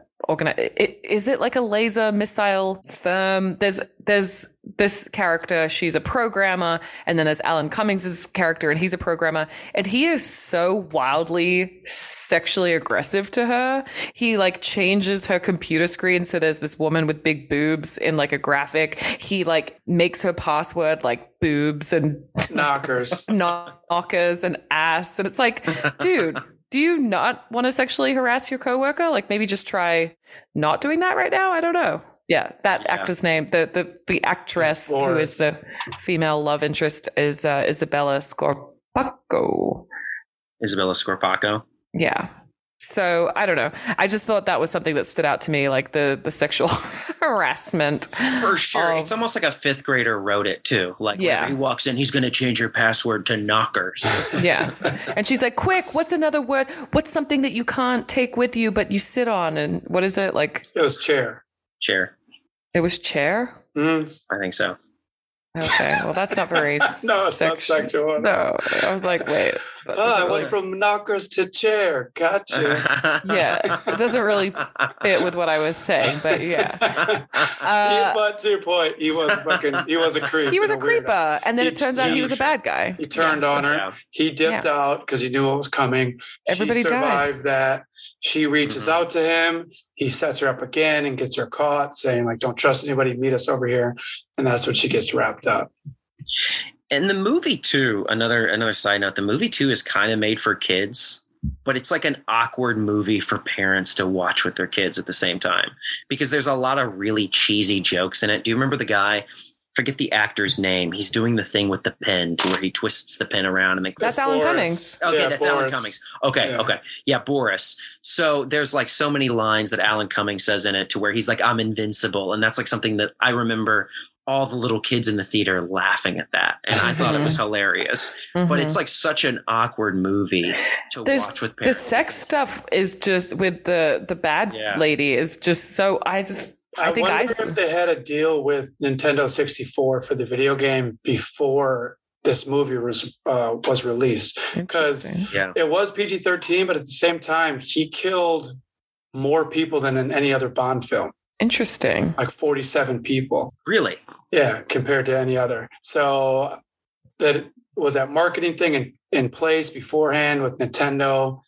Is it like a laser missile firm? There's there's this character. She's a programmer, and then there's Alan Cummings' character, and he's a programmer, and he is so wildly sexually aggressive to her. He like changes her computer screen so there's this woman with big boobs in like a graphic. He like makes her password like boobs and Knockers. knockers and ass. And it's like, dude, do you not want to sexually harass your coworker? Like maybe just try not doing that right now. I don't know. Yeah, that Yeah. actor's name, the the the actress who is the female love interest is uh, Izabella Scorupco. Izabella Scorupco. Yeah. So I don't know. I just thought that was something that stood out to me, like the the sexual harassment. For sure. of- it's almost like a fifth grader wrote it too. Like Yeah. whenever he walks in, he's gonna change your password to knockers. yeah. And she's like, quick, what's another word? What's something that you can't take with you but you sit on? And what is it? Like, It was chair. Chair. it was chair? Mm, I think so. Okay. Well, that's not very no, it's not sexual. sexual. No. I was like, wait. That Oh, I doesn't went really- from knockers to chair. Gotcha. Yeah. It doesn't really fit with what I was saying, but yeah. Uh, He- but to your point, he was fucking. He was a creep. He was a and weirdo. creeper. And then He- it turns out he he- was a bad guy. He turned Yeah, so- on her. Yeah. He dipped out because he knew what was coming. Everybody she died. that. She reaches Mhm. out to him. He sets her up again and gets her caught, saying like, "Don't trust anybody. Meet us over here." And that's when she gets wrapped up. And the movie too, another another side note, the movie too is kind of made for kids, but it's like an awkward movie for parents to watch with their kids at the same time because there's a lot of really cheesy jokes in it. Do you remember the guy? Forget the actor's name. He's doing the thing with the pen to where he twists the pen around and make That's Alan Boris. Cummings. Okay, Yeah, that's Alan Cummings. Okay, Yeah. okay. Yeah, Boris. So there's like so many lines that Alan Cummings says in it to where he's like, I'm invincible. And that's like something that I remember all the little kids in the theater laughing at that. And I thought it was hilarious. But Mhm. it's like such an awkward movie to There's- watch with parents. the sex stuff is just with the the bad Yeah. lady is just so I just I, I, think I wonder if they had a deal with Nintendo 64 for the video game before this movie was uh, was released. because yeah. It was PG 13, but at the same time, he killed more people than in any other Bond film, Interesting. like 47 people. Really? Yeah, compared to any other. So that was that marketing thing in, in place beforehand with Nintendo.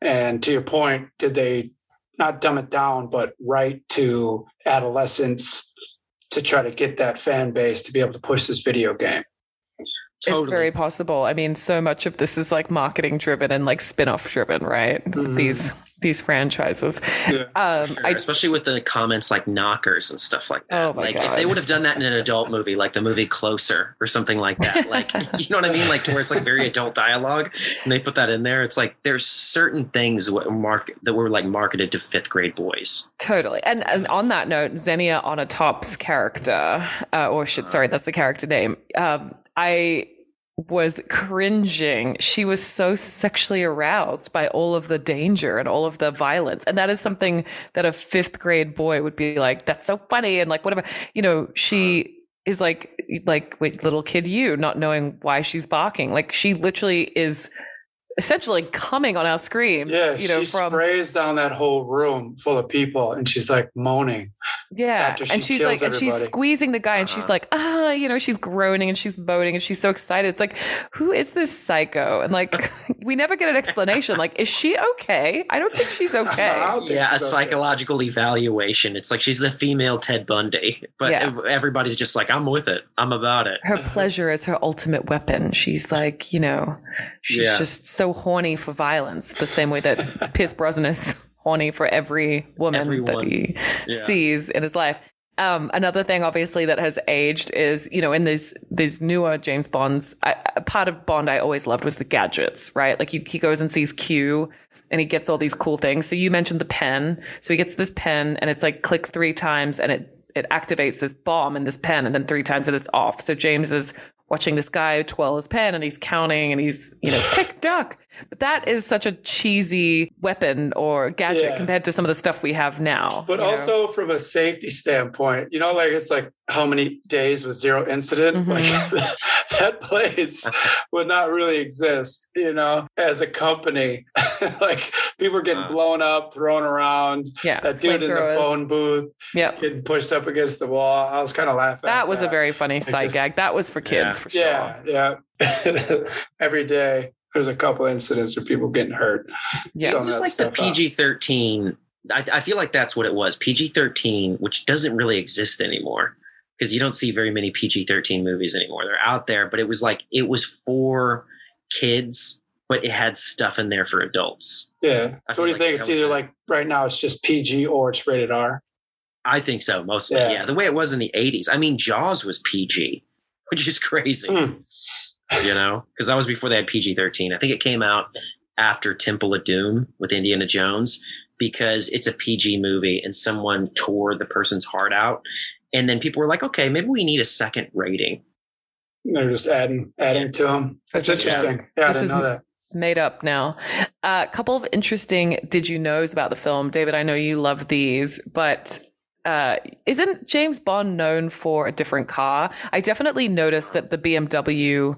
And to your point, did they not dumb it down, but write to adolescents to try to get that fan base to be able to push this video game? Totally. It's very possible. I mean, so much of this is like marketing driven and like spin-off driven, right? Mhm. These these franchises. Yeah. Um Sure, I especially with the comments like knockers and stuff like that. Oh my like if they would have done that in an adult movie, like the movie Closer or something like that, like you know what I mean, like to where it's like very adult dialogue, and they put that in there. It's like there's certain things what mark that were like marketed to fifth grade boys. Totally. And, and on that note, Xenia Onatopp's character, uh, or shit, sorry, that's the character name. Um, I was cringing. She was so sexually aroused by all of the danger and all of the violence. And that is something that a fifth grade boy would be like, that's so funny. And like, whatever, you know, she uh-huh. is like, like, wait, little kid, you not knowing why she's barking. Like, she literally is essentially coming on our screams, Yeah, you know, she from. sprays down that whole room full of people and she's like moaning. Yeah, after she and she's kills like, and she's squeezing the guy, and she's Uh-huh. like, ah, you know, she's groaning and she's moaning, and she's so excited. It's like, who is this psycho? And like, we never get an explanation. Like, is she okay? I don't think she's okay. think Yeah, a okay. psychological evaluation. It's like she's the female Ted Bundy, but Yeah. everybody's just like, I'm with it. I'm about it. Her pleasure is her ultimate weapon. She's like, you know, she's Yeah. just so horny for violence, the same way that Pierce Brosnan is horny for every woman that he Yeah. sees in his life. Um, another thing, obviously, that has aged is, you know, in these these newer James Bonds, I, a part of Bond I always loved was the gadgets, right? Like he, he goes and sees Q, and he gets all these cool things. So you mentioned the pen. So he gets this pen, and it's like click three times, and it it activates this bomb in this pen, and then three times, and it's off. So James is watching this guy twirl his pen, and he's counting, and he's you know pick duck. But that is such a cheesy weapon or gadget Yeah. compared to some of the stuff we have now. But you know? also from a safety standpoint, you know, like it's like how many days with zero incident? Mhm. Like that place would not really exist, you know, as a company. like people are getting Uh. blown up, thrown around. yeah, That dude in the phone booth Yep. getting pushed up against the wall. I was kind of laughing. That at was a very funny side just- gag. That was for kids Yeah. for sure. Yeah, yeah. Every day there's a couple incidents of people getting hurt. Yeah. it was that like the. PG thirteen. I, I feel like that's what it was. PG thirteen, which doesn't really exist anymore because you don't see very many PG thirteen movies anymore. They're out there, but it was like it was for kids, but it had stuff in there for adults. Yeah. I So what do you like think? It's either it. like right now it's just PG or it's rated R. I think so, mostly. Yeah. Yeah. the way it was in the eighties. I mean, Jaws was PG, which is crazy, Hmm. You know, because that was before they had PG thirteen. I think it came out after Temple of Doom with Indiana Jones. because it's a PG movie and someone tore the person's heart out. And then people were like, okay, maybe we need a second rating. They're just adding adding to them. That's That's interesting. Yeah, I This didn't is- know that. Made up now. A uh, couple of interesting did you knows about the film. David, I know you love these, but uh, isn't James Bond known for a different car? I definitely noticed that the BMW.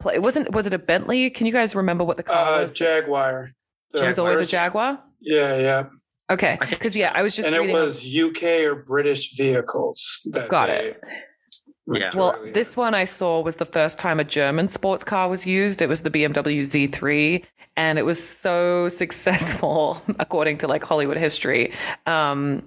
Play, wasn't was it a Bentley? Can you guys remember what the car Uh, was? Jaguar. it was always a Jaguar. Jaguar. Yeah, yeah. Okay, because yeah, I was just and reading. it was UK or British vehicles. That Got they it. Yeah. Well, this one I saw was the first time a German sports car was used. It was the BMW Z3, and it was so successful, according to like Hollywood history. Um,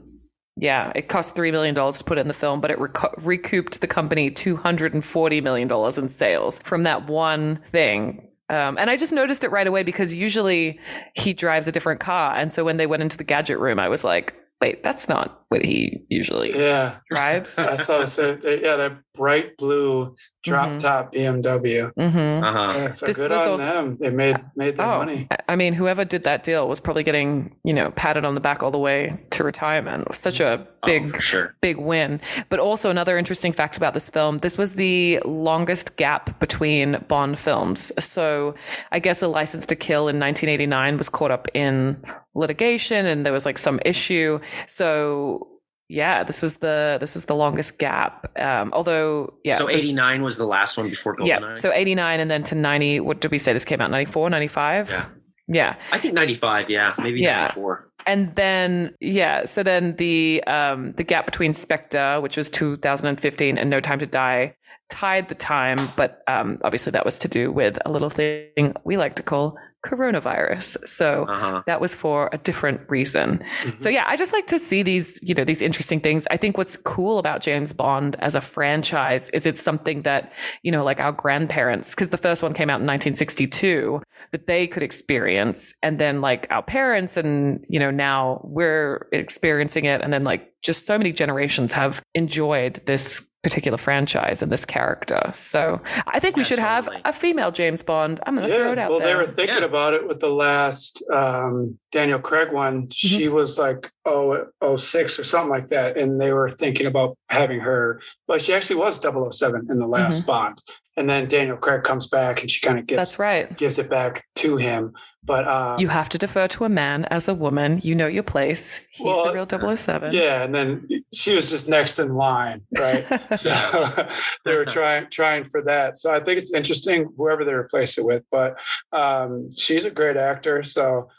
yeah, it cost $3 million to put it in the film, but it reco- recouped the company $240 million in sales from that one thing. Um, and I just noticed it right away because usually he drives a different car. And so when they went into the gadget room, I was like, wait, that's not what he usually yeah. drives. I saw this. uh, Yeah, that bright blue drop Mhm. top BMW. hmm Uh-huh. Yeah, so This good was on also- them. They made made their Oh, money. I- I mean, whoever did that deal was probably getting, you know, patted on the back all the way to retirement. It was such a Oh, big, for sure. big win. But also, another interesting fact about this film this was the longest gap between Bond films. So I guess A License to Kill in 1989 was caught up in litigation and there was like some issue. So. Yeah, this was the this was the longest gap. Um, although, yeah, so this- 89 was the last one before GoldenEye. yeah, so 89 and then to 90. What did we say? This came out 94, 95? Yeah. Yeah. I think 95, yeah, maybe Yeah. 94. And then yeah, so then the um the gap between Spectre, which was 2015, and No Time to Die tied the time, but um obviously that was to do with a little thing we like to call coronavirus. So Uh-huh. that was for a different reason. So yeah, I just like to see these, you know, these interesting things. I think what's cool about James Bond as a franchise is it's something that, you know, like our grandparents, because the first one came out in 1962, that they could experience. And then like our parents and, you know, now we're experiencing it. And then like just so many generations have enjoyed this particular franchise and this character. So I think we Yeah, should have a female James Bond. I'm going to throw it out well, there. they were thinking Yeah. about it with the last um, Daniel Craig one. She Mm-hmm. was like 006 or something like that, and they were thinking about having her, but she actually was 007 in the last Mm-hmm. Bond. And then Daniel Craig comes back, and she kind of gives That's right. gives it back to him. But um, You have to defer to a man as a woman. You know your place. He's Well, the real 007. yeah, and then she was just next in line, right? so they were trying trying for that. So I think it's interesting whoever they replace it with. But um, she's a great actor, so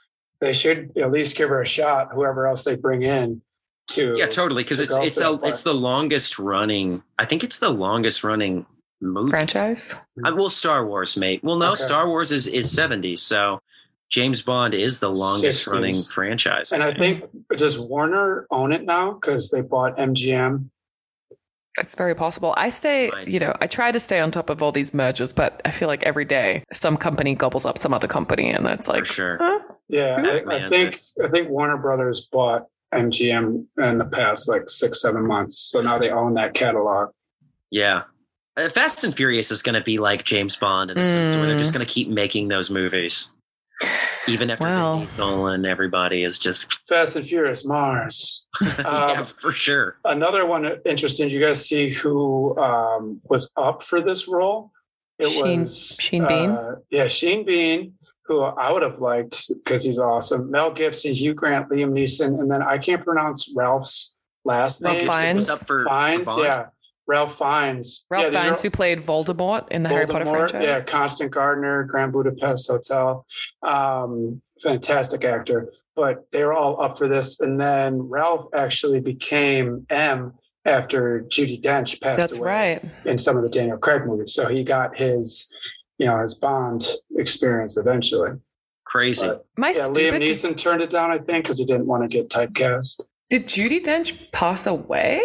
they should at least give her a shot. Whoever else they bring in to Yeah, totally. Because to it's it's a it's the longest running. I think it's the longest running movie Franchise? Uh, well, Star Wars, mate. Well, no, Okay. Star Wars is is seventy. So James Bond is the longest 60s. running franchise. And I think does Warner own it now because they bought MGM. It's very possible. I stay, you know, I try to stay on top of all these mergers, but I feel like every day some company gobbles up some other company and it's like, for sure. huh? Yeah, I, I think I think Warner Brothers bought MGM in the past like six seven months, so now they own that catalog. Yeah. Uh, Fast and Furious is going to be like James Bond in the sense where they're just Mm. going to keep making those movies. Even after Well. Vin Diesel and everybody is just Fast and Furious, Mars. yeah, Um, for sure. Another one interesting. You guys see who um, was up for this role? It Sheen- was Sheen Bean? uh, yeah, Sheen Bean, who I would have liked because he's awesome. Mel Gibson, Hugh Grant, Liam Neeson, and then I can't pronounce Ralph's last Ralph name. Fiennes? Was up for, for Bond? yeah. Ralph Fiennes. Ralph yeah, these are- Fiennes, who played Voldemort in the Harry Potter franchise. Yeah, Constant Gardener, Grand Budapest Hotel. Um, fantastic actor. But they were all up for this. And then Ralph actually became M after Judi Dench passed That's away right. in some of the Daniel Craig movies. So he got his, you know, his Bond experience eventually. Crazy. But, My yeah, stupid. Liam Did, Neeson turned it down, I think, because he didn't want to get typecast. did Judi Dench pass away?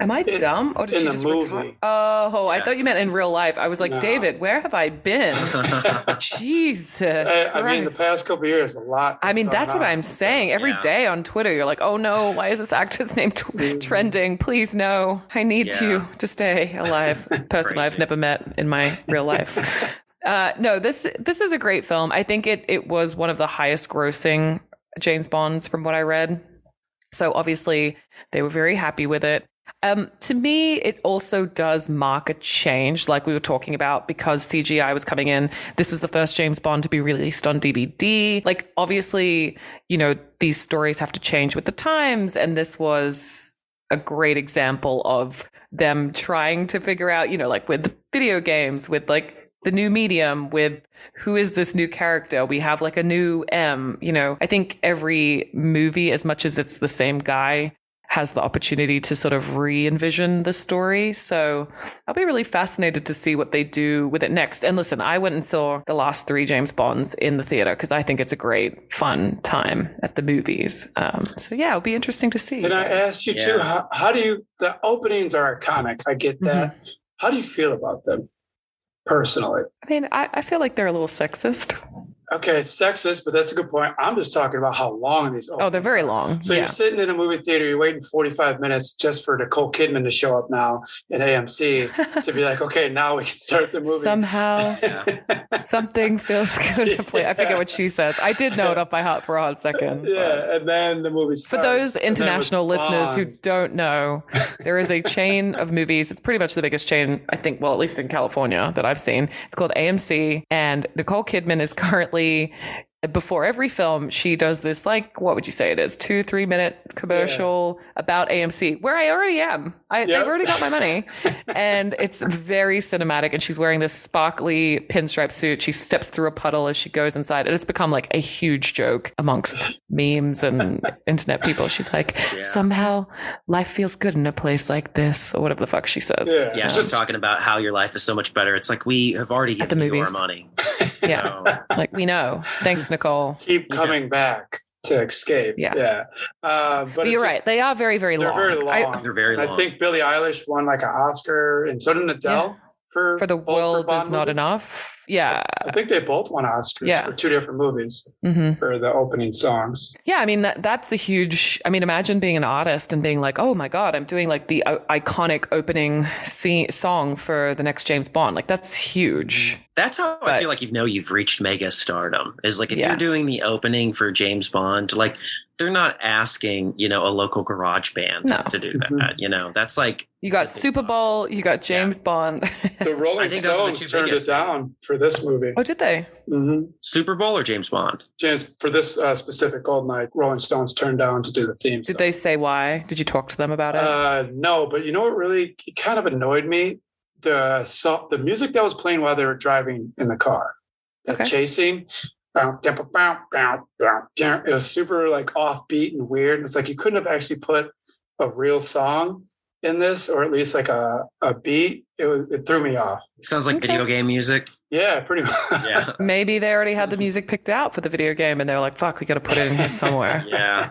Am I In- dumb? Or did in she just retire? Oh, I Yeah. thought you meant in real life. I was like, No. David, where have I been? Jesus. I, I mean, the past couple of years, a lot. I mean, gone that's what. I'm saying. Every Yeah. day on Twitter, you're like, oh no, why is this actor's name t- trending? Please, no. I need Yeah. you to stay alive. Person I've never met in my real life. uh, no, this this is a great film. I think it it was one of the highest grossing James Bonds from what I read. So obviously they were very happy with it. Um, to me, it also does mark a change, like we were talking about, because CGI was coming in. This was the first James Bond to be released on DVD. Like, obviously, you know, these stories have to change with the times, and this was a great example of them trying to figure out, you know, like with video games, with like the new medium with who is this new character we have like a new m you know i think every movie as much as it's the same guy has the opportunity to sort of re-envision the story so i'll be really fascinated to see what they do with it next and listen i went and saw the last three james bonds in the theater because i think it's a great fun time at the movies um, so yeah it'll be interesting to see And I asked you Yeah. too? How, how do you? The openings are iconic. I get that. Mm-hmm. How do you feel about them personally? i mean I, I feel like they're a little sexist Okay, sexist, but that's a good point. I'm just talking about how long these. oh they're very long So yeah. you're sitting in a movie theater, you're waiting 45 minutes just for Nicole Kidman to show up now in AMC to be like, okay, now we can start the movie. somehow Something feels good to play. I forget what she says. I did know it off by heart for a hot second. but- yeah, and then the movie Starts, For those and then with international listeners who don't know, there is a chain of movies. It's pretty much the biggest chain, I think, well, at least in California that I've seen. It's called AMC. And Nicole Kidman is currently, basically before every film, she does this, like, what would you say it is? Two, three minute commercial about AMC, where I already am. I, Yep. They've already got my money. and it's very cinematic. And she's wearing this sparkly pinstripe suit. She steps through a puddle as she goes inside. And it's become like a huge joke amongst memes and internet people. She's like, Yeah. somehow life feels good in a place like this, or whatever the fuck she says. Yeah. Yeah, Um, she's talking about how your life is so much better. It's like we have already At the given you our money. yeah. So, Like we know. Thanks, Nicole. keep coming back to escape. Yeah. yeah. Uh, but But, you're just- right. They are very, very They're long. very I- they're very long. I think Billie Eilish won like an Oscar, and so did Adele for for the world Bond is not movies. enough. Yeah. I think they both won Oscars Yeah. for two different movies hmm for the opening songs. Yeah, I mean that that's a huge. I mean, imagine being an artist and being like, "Oh my god, I'm doing like the o- iconic opening scene, song for the next James Bond." Like that's huge. That's how I feel like you know you've reached mega stardom. Is like if Yeah. you're doing the opening for James Bond, like they're not asking, you know, a local garage band No. to do Mhm. that. You know, that's like You got Super Bowl. Fox. You got James Bond. The Rolling think those are the Stones two turned it down for this movie. oh, did they? hmm Super Bowl or James Bond. James, for this uh, specific GoldenEye, Rolling Stones turned down to do the theme. Did they say why? Did you talk to them about it? Uh, no, but you know what really kind of annoyed me? The so, the music that was playing while they were driving in the car, that Okay. chasing. It was super like offbeat and weird. And It's like you couldn't have actually put a real song in this, or at least like a, a beat. It was it threw me off. Sounds like Okay. video game music. Yeah, pretty much. Yeah. Maybe they already had the music picked out for the video game, and they were like, "Fuck, we got to put it in here somewhere." yeah.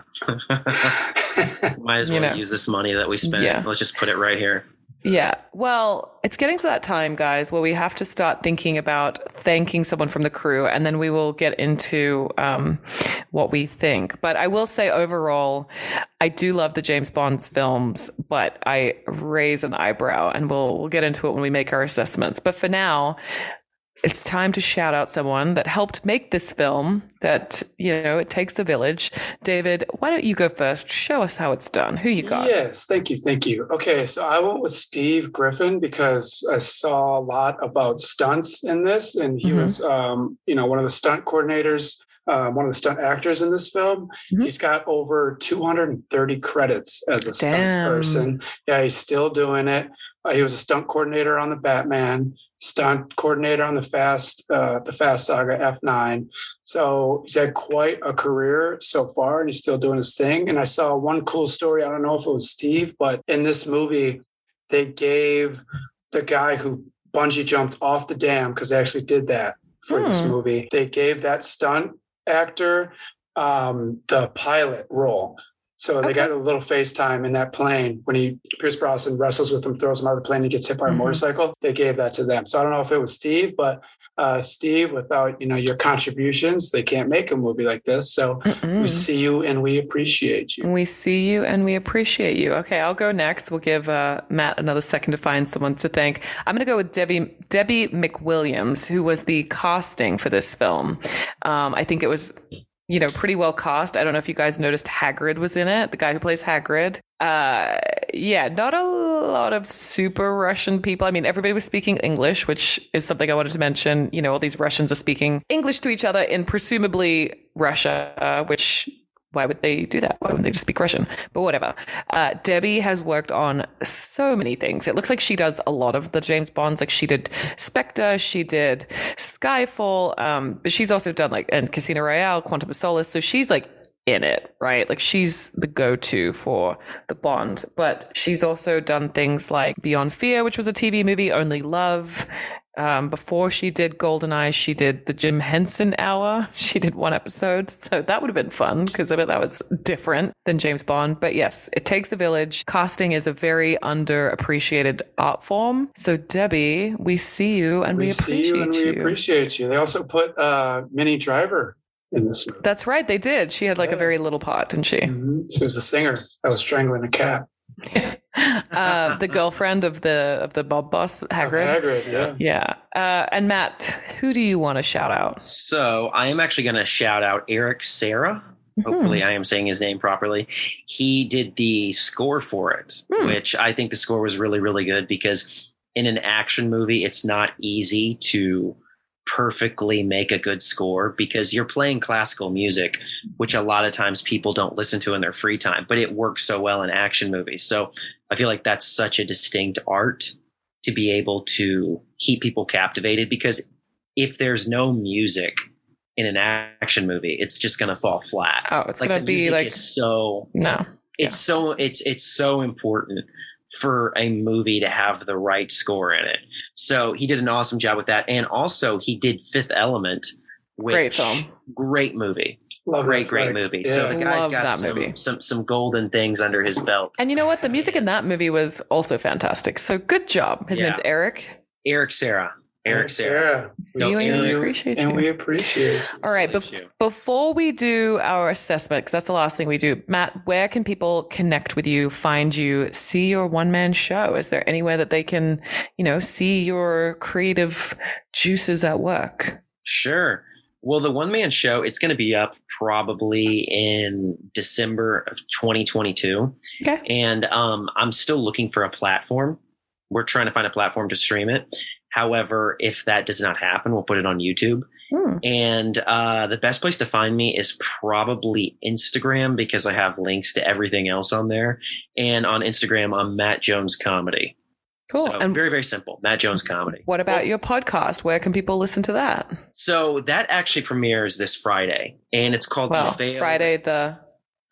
Might as You well know. use this money that we spent. Yeah. Let's just put it right here. Yeah. Well, it's getting to that time, guys, where we have to start thinking about thanking someone from the crew, and then we will get into um, what we think. But I will say, overall, I do love the James Bond films, but I raise an eyebrow, and we'll we'll get into it when we make our assessments. But for now. It's time to shout out someone that helped make this film. That you know, it takes a village. David, why don't you go first? Show us how it's done. Who you got? Yes, thank you, thank you. Okay, so I went with Steve Griffin because I saw a lot about stunts in this, and he Mhm. was, um, you know, one of the stunt coordinators, um, one of the stunt actors in this film. Mhm. He's got over 230 credits as a stunt Damn. person. Yeah, he's still doing it. Uh, he was a stunt coordinator on the Batman, stunt coordinator on the Fast, uh, the Fast Saga F9. So he's had quite a career so far, and he's still doing his thing. And I saw one cool story. I don't know if it was Steve, but in this movie, they gave the guy who bungee jumped off the dam because they actually did that for this Hmm. movie. They gave that stunt actor um, the pilot role. So they Okay. got a little FaceTime in that plane when he Pierce Brosnan wrestles with him, throws him out of the plane, he gets hit by a Mhm. motorcycle. They gave that to them. So I don't know if it was Steve, but uh, Steve, without you know your contributions, they can't make a movie like this. So Mm-mm. we see you and we appreciate you. We see you and we appreciate you. Okay, I'll go next. We'll give uh, Matt another second to find someone to thank. I'm going to go with Debbie Debbie McWilliams, who was the casting for this film. Um, I think it was you know, pretty well cast. I don't know if you guys noticed Hagrid was in it, the guy who plays Hagrid. Uh, yeah, not a lot of super Russian people. I mean, everybody was speaking English, which is something I wanted to mention. You know, all these Russians are speaking English to each other in presumably Russia, which why would they do that? Why wouldn't they just speak Russian? But whatever. Uh, Debbie has worked on so many things. It looks like she does a lot of the James Bonds. Like she did Spectre, she did Skyfall, um, but she's also done like and Casino Royale, Quantum of Solace. So she's like in it, right? Like she's the go-to for the Bond. But she's also done things like Beyond Fear, which was a TV movie, Only Love, um, before she did Goldeneye, she did the Jim Henson Hour. She did one episode. So that would have been fun because I bet that was different than James Bond. But yes, it takes a village. Casting is a very underappreciated art form. So, Debbie, we see you and we, we appreciate you. And you. we appreciate you. They also put uh, Minnie Driver in this movie. That's right. They did. She had like a very little part, didn't she? Mhm. She was a singer I was strangling a cat. uh, the girlfriend of the of the mob boss, Hagrid. Hagrid, yeah. Yeah. Uh, and Matt, who do you want to shout out? So I am actually going to shout out Eric Serra. Mm-hmm. Hopefully, I am saying his name properly. He did the score for it, Hmm. which I think the score was really, really good because in an action movie, it's not easy to perfectly make a good score because you're playing classical music, which a lot of times people don't listen to in their free time, but it works so well in action movies. So I feel like that's such a distinct art to be able to keep people captivated because if there's no music in an action movie, it's just going to fall flat. Oh, it's like gonna be like so no. it's so it's it's so important for a movie to have the right score in it. So he did an awesome job with that, and also he did Fifth Element, which, Great film. great movie, Love great great flick. movie. Yeah. So the guy's Love got that some, movie. some some golden things under his belt. And you know what? The music in that movie was also fantastic. So good job. His Yeah. name's Eric. Eric Serra, Eric Serra. Serra. See you and we appreciate you. and we appreciate you. All right. Bef- you. before we do our assessment, because that's the last thing we do, Matt, where can people connect with you, find you, see your one man show? Is there anywhere that they can, you know, see your creative juices at work? Sure. Well, the one man show, it's going to be up probably in December of 2022. Okay. And um, I'm still looking for a platform. We're trying to find a platform to stream it. However, if that does not happen, we'll put it on YouTube. Hmm. And uh, the best place to find me is probably Instagram because I have links to everything else on there. And on Instagram, I'm Matt Jones Comedy. Cool. So and very, very simple. Matt Jones Comedy. what about your podcast? Where can people listen to that? So that actually premieres this Friday, and it's called Well, the Failed Friday the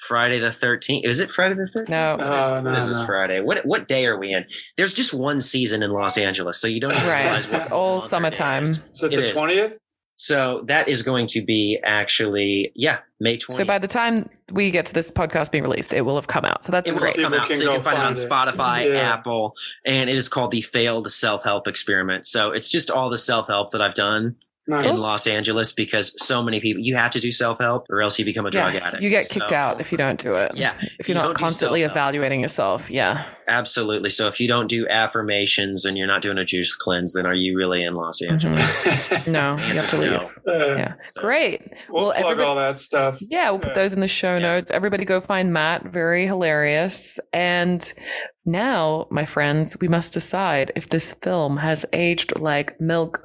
Friday the thirteenth. Is it Friday the thirteenth? No. Uh, what is, No, what is no, this no. Friday? What what day are we in? There's just one season in Los Angeles, so you don't even Right. realize what It's all month or summertime. it is. Is it It the is. twentieth? So that is going to be actually yeah May twentieth. So by the time we get to this podcast being released, it will have come out. So that's it will great. come out, can so you can find it on it. Spotify, Yeah. Apple, and it is called the Failed Self Help Experiment. So it's just all the self help that I've done Nice. in Los Angeles because so many people you have to do self help or else you become a drug Yeah, addict. you get kicked So- out if you don't do it. Yeah, If you're you not constantly evaluating yourself. Yeah. Absolutely. So if you don't do affirmations and you're not doing a juice cleanse, then are you really in Los Angeles? Mm-hmm. No, you have to leave. no. Uh, Yeah. Great. We'll, Well, plug all that stuff. Yeah, we'll put those in the show Yeah. notes. Everybody go find Matt. Very hilarious. And now, my friends, we must decide if this film has aged like milk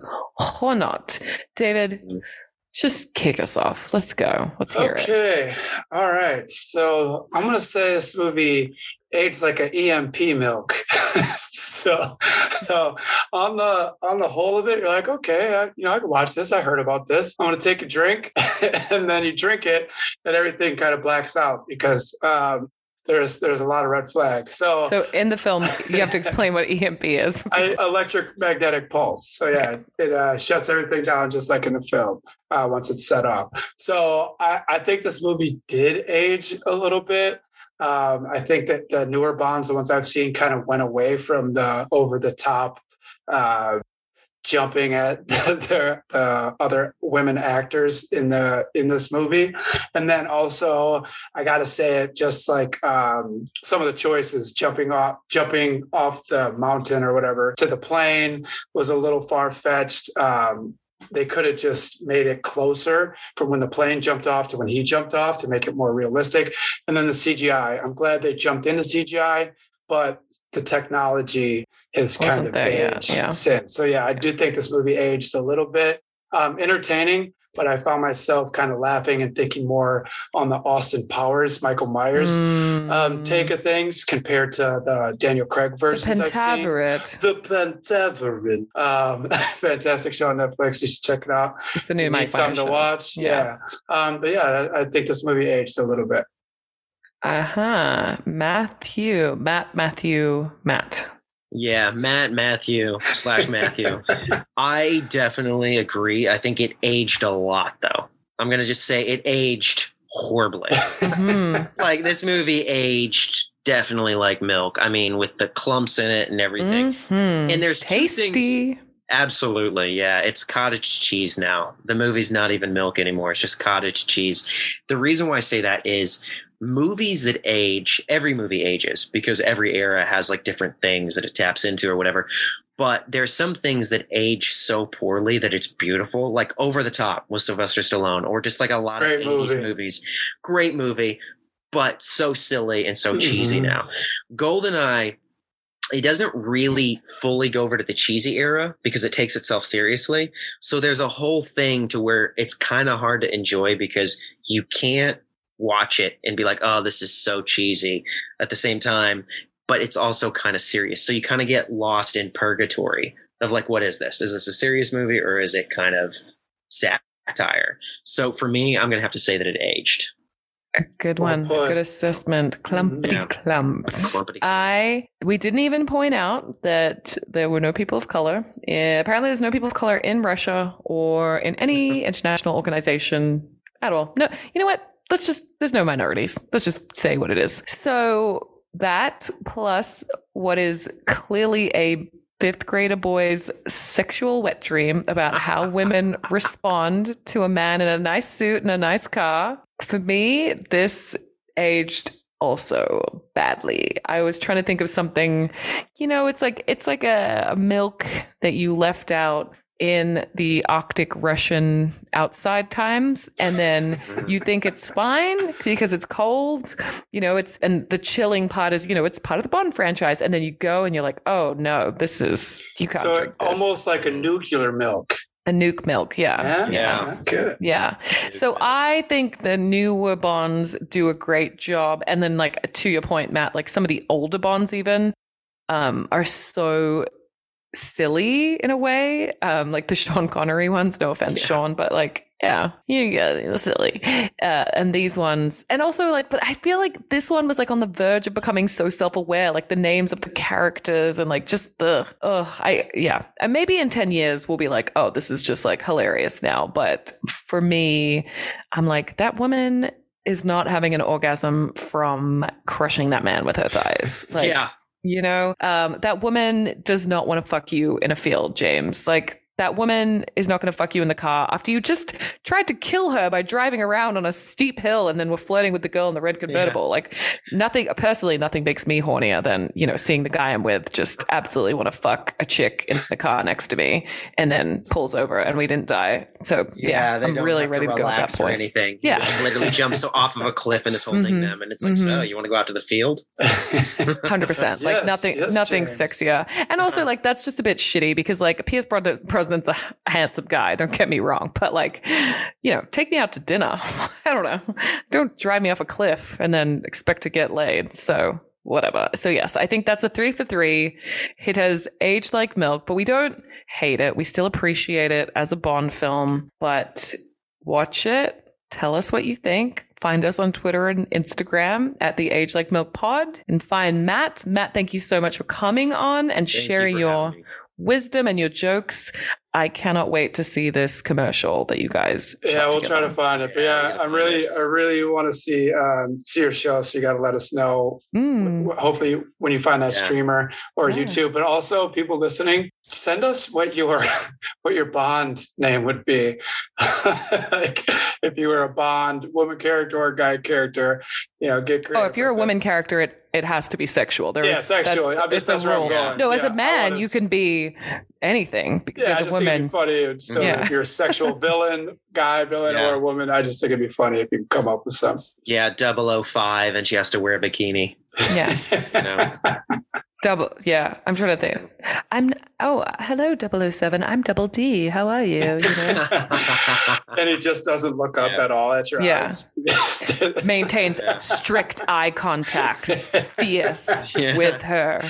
or not. David, just kick us off. Let's go. Let's hear it. Okay. All right. So I'm gonna say this movie aged like an EMP milk. so, so on the on the whole of it, you're like, okay, I, you know, I can watch this. I heard about this. I'm gonna take a drink, and then you drink it, and everything kind of blacks out because um, there's there's a lot of red flags. So. So, in the film, you have to explain what EMP is. I, electric magnetic pulse. So yeah, it uh, shuts everything down just like in the film uh, once it's set up. So I, I think this movie did age a little bit. Um, I think that the newer Bonds, the ones I've seen, kind of went away from the over the top. Uh, jumping at the uh, other women actors in the in this movie and then also i gotta say it just like um, some of the choices jumping off jumping off the mountain or whatever to the plane was a little far-fetched um, they could have just made it closer from when the plane jumped off to when he jumped off to make it more realistic. And then the CGI. I'm glad they jumped into CGI, but the technology has kind of there aged yeah. since. So yeah, I do think this movie aged a little bit. Um, entertaining, but I found myself kind of laughing and thinking more on the Austin Powers, Michael Myers um, Mm. take of things compared to the Daniel Craig the versions I've. Pentaverate. The Pentaverate. Um, fantastic show on Netflix. You should check it out. It's the new Mike something Myers to show. watch. Yeah. Yeah. Um, but yeah, I, I think this movie aged a little bit. Uh huh. Matthew, Matt, Matthew, Matt. Yeah, Matt Matthew slash Matthew. I definitely agree. I think it aged a lot, though. I'm gonna just say it aged horribly. Mhm. like this movie aged definitely like milk. I mean, with the clumps in it and everything. Mhm. And there's tasty. Absolutely, yeah. It's cottage cheese now. The movie's not even milk anymore. It's just cottage cheese. The reason why I say that is movies that age, every movie ages because every era has like different things that it taps into or whatever. But there's some things that age so poorly that it's beautiful, like Over the Top with Sylvester Stallone, or just like a lot Great of 80s movie. movies. Great movie, but so silly and so cheesy Mhm. now. GoldenEye it doesn't really fully go over to the cheesy era because it takes itself seriously. So there's a whole thing to where it's kind of hard to enjoy because you can't watch it and be like, oh, this is so cheesy at the same time, but it's also kind of serious. So you kind of get lost in purgatory of like, what is this? Is this a serious movie or is it kind of satire? So for me, I'm going to have to say that it aged. A good Well one. put. Good assessment. Clumpity Yeah. clumps. Clumpity. I we didn't even point out that there were no people of color. Eh, apparently, there's no people of color in Russia or in any international organization at all. No, you know what? Let's just there's no minorities. Let's just say what it is. So that plus what is clearly a fifth grader boy's sexual wet dream about how women respond to a man in a nice suit and a nice car. For me, this aged also badly. I was trying to think of something, you know, it's like it's like a, a milk that you left out in the Arctic Russian outside times and then you think it's fine because it's cold you know it's and the chilling part is you know it's part of the bond franchise and then you go and you're like oh no this is you can't So drink this. almost like a nuclear milk. a nuke milk yeah Yeah. Yeah. Good. yeah. So I think the newer bonds do a great job. And then like to your point, Matt, like some of the older bonds even um are so silly in a way. Um like the Sean Connery ones, no offense, Yeah. Sean, but like yeah, you get silly. Uh, and these ones, and also like, but I feel like this one was like on the verge of becoming so self-aware, like the names of the characters and like just the, oh, I yeah, and maybe in ten years we'll be like, oh, this is just like hilarious now. But for me, I'm like that woman is not having an orgasm from crushing that man with her thighs. Like, yeah. You know, um, that woman does not want to fuck you in a field, James. Like, that woman is not going to fuck you in the car after you just tried to kill her by driving around on a steep hill and then were flirting with the girl in the red convertible. Like, nothing, personally, nothing makes me hornier than, you know, seeing the guy I'm with just absolutely want to fuck a chick in the car next to me and then pulls over and we didn't die. So, yeah, they I'm don't really have ready to, go at that relax or point. anything. Yeah. He, like, literally jumps off of a cliff and is holding Mhm. them, and it's like, Mhm. so you want to go out to the field? Hundred percent, like Yes, nothing, yes, nothing James. sexier, and also like that's just a bit shitty because like Pierce Brosnan- Brosnan's a handsome guy. Don't get me wrong, but like, you know, take me out to dinner. I don't know. Don't drive me off a cliff and then expect to get laid. So whatever. So yes, I think that's a three for three. It has aged like milk, but we don't hate it. We still appreciate it as a Bond film, but watch it. Tell us what you think. Find us on Twitter and Instagram at the Age Like Milk Pod and find Matt. Matt, thank you so much for coming on and Thank sharing for your. Wisdom and your jokes. I cannot wait to see this commercial that you guys. yeah, we'll try to find it. But Yeah, yeah, I'm really, it. I really want to see um, see your show. So you got to let us know. Mm. Hopefully, when you find that Yeah. streamer or Yeah. YouTube, but also people listening, send us what your what your Bond name would be. like if you were a Bond woman character or guy character, you know, get creative Oh, if you're a with it. woman character, it, it has to be sexual. There Yeah, is- sexual. that's- I mean, it's a that's where I'm rule. going. No, as Yeah, a I man, you can be anything because Yeah, I just a think it'd woman. funny. So Yeah. if you're a sexual villain, guy villain, Yeah. or a woman, I just think it'd be funny if you come up with some. Yeah, 005 and she has to wear a bikini. Yeah. No. Double, yeah. I'm trying to think. I'm oh, hello, 007. I'm Double D. How are you? you know? and it just doesn't look up Yeah. at all at your Yeah. eyes. Maintains Yeah. strict eye contact, fierce Yeah. with her.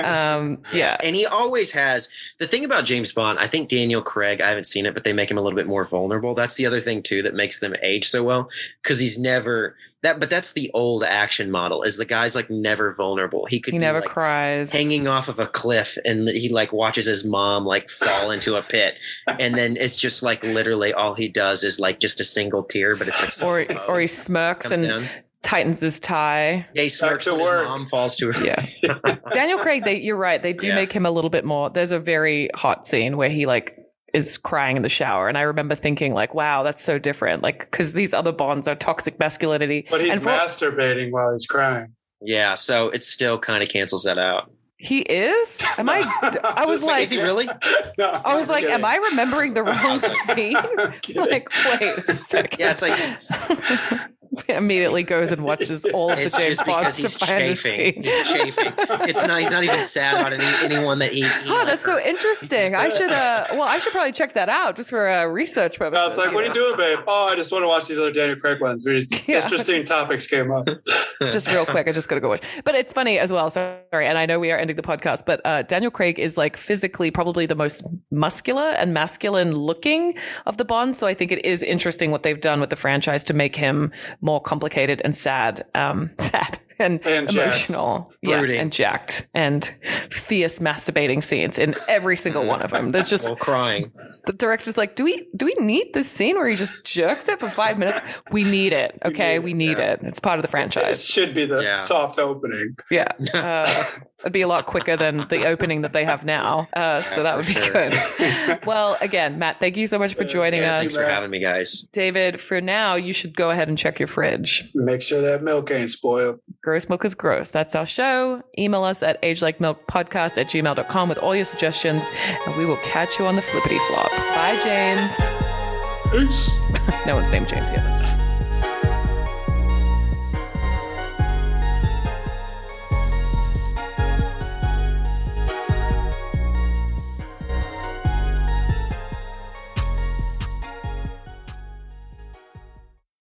Um, yeah, And he always has the thing about James Bond. I think Daniel Craig. I haven't seen it, but they make him a little bit more vulnerable. That's the other thing too that makes them age so well because he's never that. But that's the old action model. Is the guy's like never vulnerable. He could he be, never like, cries. hanging off of a cliff and he like watches his mom like fall into a pit and then it's just like literally all he does is like just a single tear but it's like or or he smirks comes and down tightens his tie. yeah he smirks to when his work. mom falls to her Yeah. Daniel Craig, they you're right. They do Yeah. make him a little bit more. There's a very hot scene where he like is crying in the shower and I remember thinking like, wow, that's so different. Like cuz these other bonds are toxic masculinity. but he's and for- masturbating while he's crying. yeah so it still kind of cancels that out he is? Am I I was Just like is he really No, I was like, am I remembering the wrong scene? like, wait a second. Yeah, it's like- immediately goes and watches all of the it's James just because Bonds to he's find the chafing scene. he's chafing it's not he's not even sad about any, anyone that he, he Oh, that's so interesting. I should uh well, I should probably check that out just for uh, research purposes. No, it's like, what are you doing, babe? Oh, I just want to watch these other Daniel Craig ones. These Yeah. interesting topics came up. just real quick. I just got to go watch. But it's funny as well. Sorry, and I know we are ending the podcast, but uh, Daniel Craig is like physically probably the most muscular and masculine looking of the Bonds. So I think it is interesting what they've done with the franchise to make him more complicated and sad, um, sad. And, And jacked. emotional, yeah, Brooding. and jacked, and fierce masturbating scenes in every single one of them. There's just well crying the director's like, do we do we need this scene where he just jerks it for five minutes? We need it. Okay, we need, yeah. it. It's part of the franchise. It should be the Yeah. soft opening. Yeah, uh, it'd be a lot quicker than the opening that they have now. Uh, so Yeah, that would be sure. good. Well, again, Matt, thank you so much for joining Yeah, thanks us. for having me guys David, for now, you should go ahead and check your fridge. Make sure that milk ain't spoiled. Gross Milk is Gross. That's our show. Email us at agelike.milkpodcast at gmail.com with all your suggestions, and we will catch you on the flippity flop. Bye, James. Peace. No one's named James yet.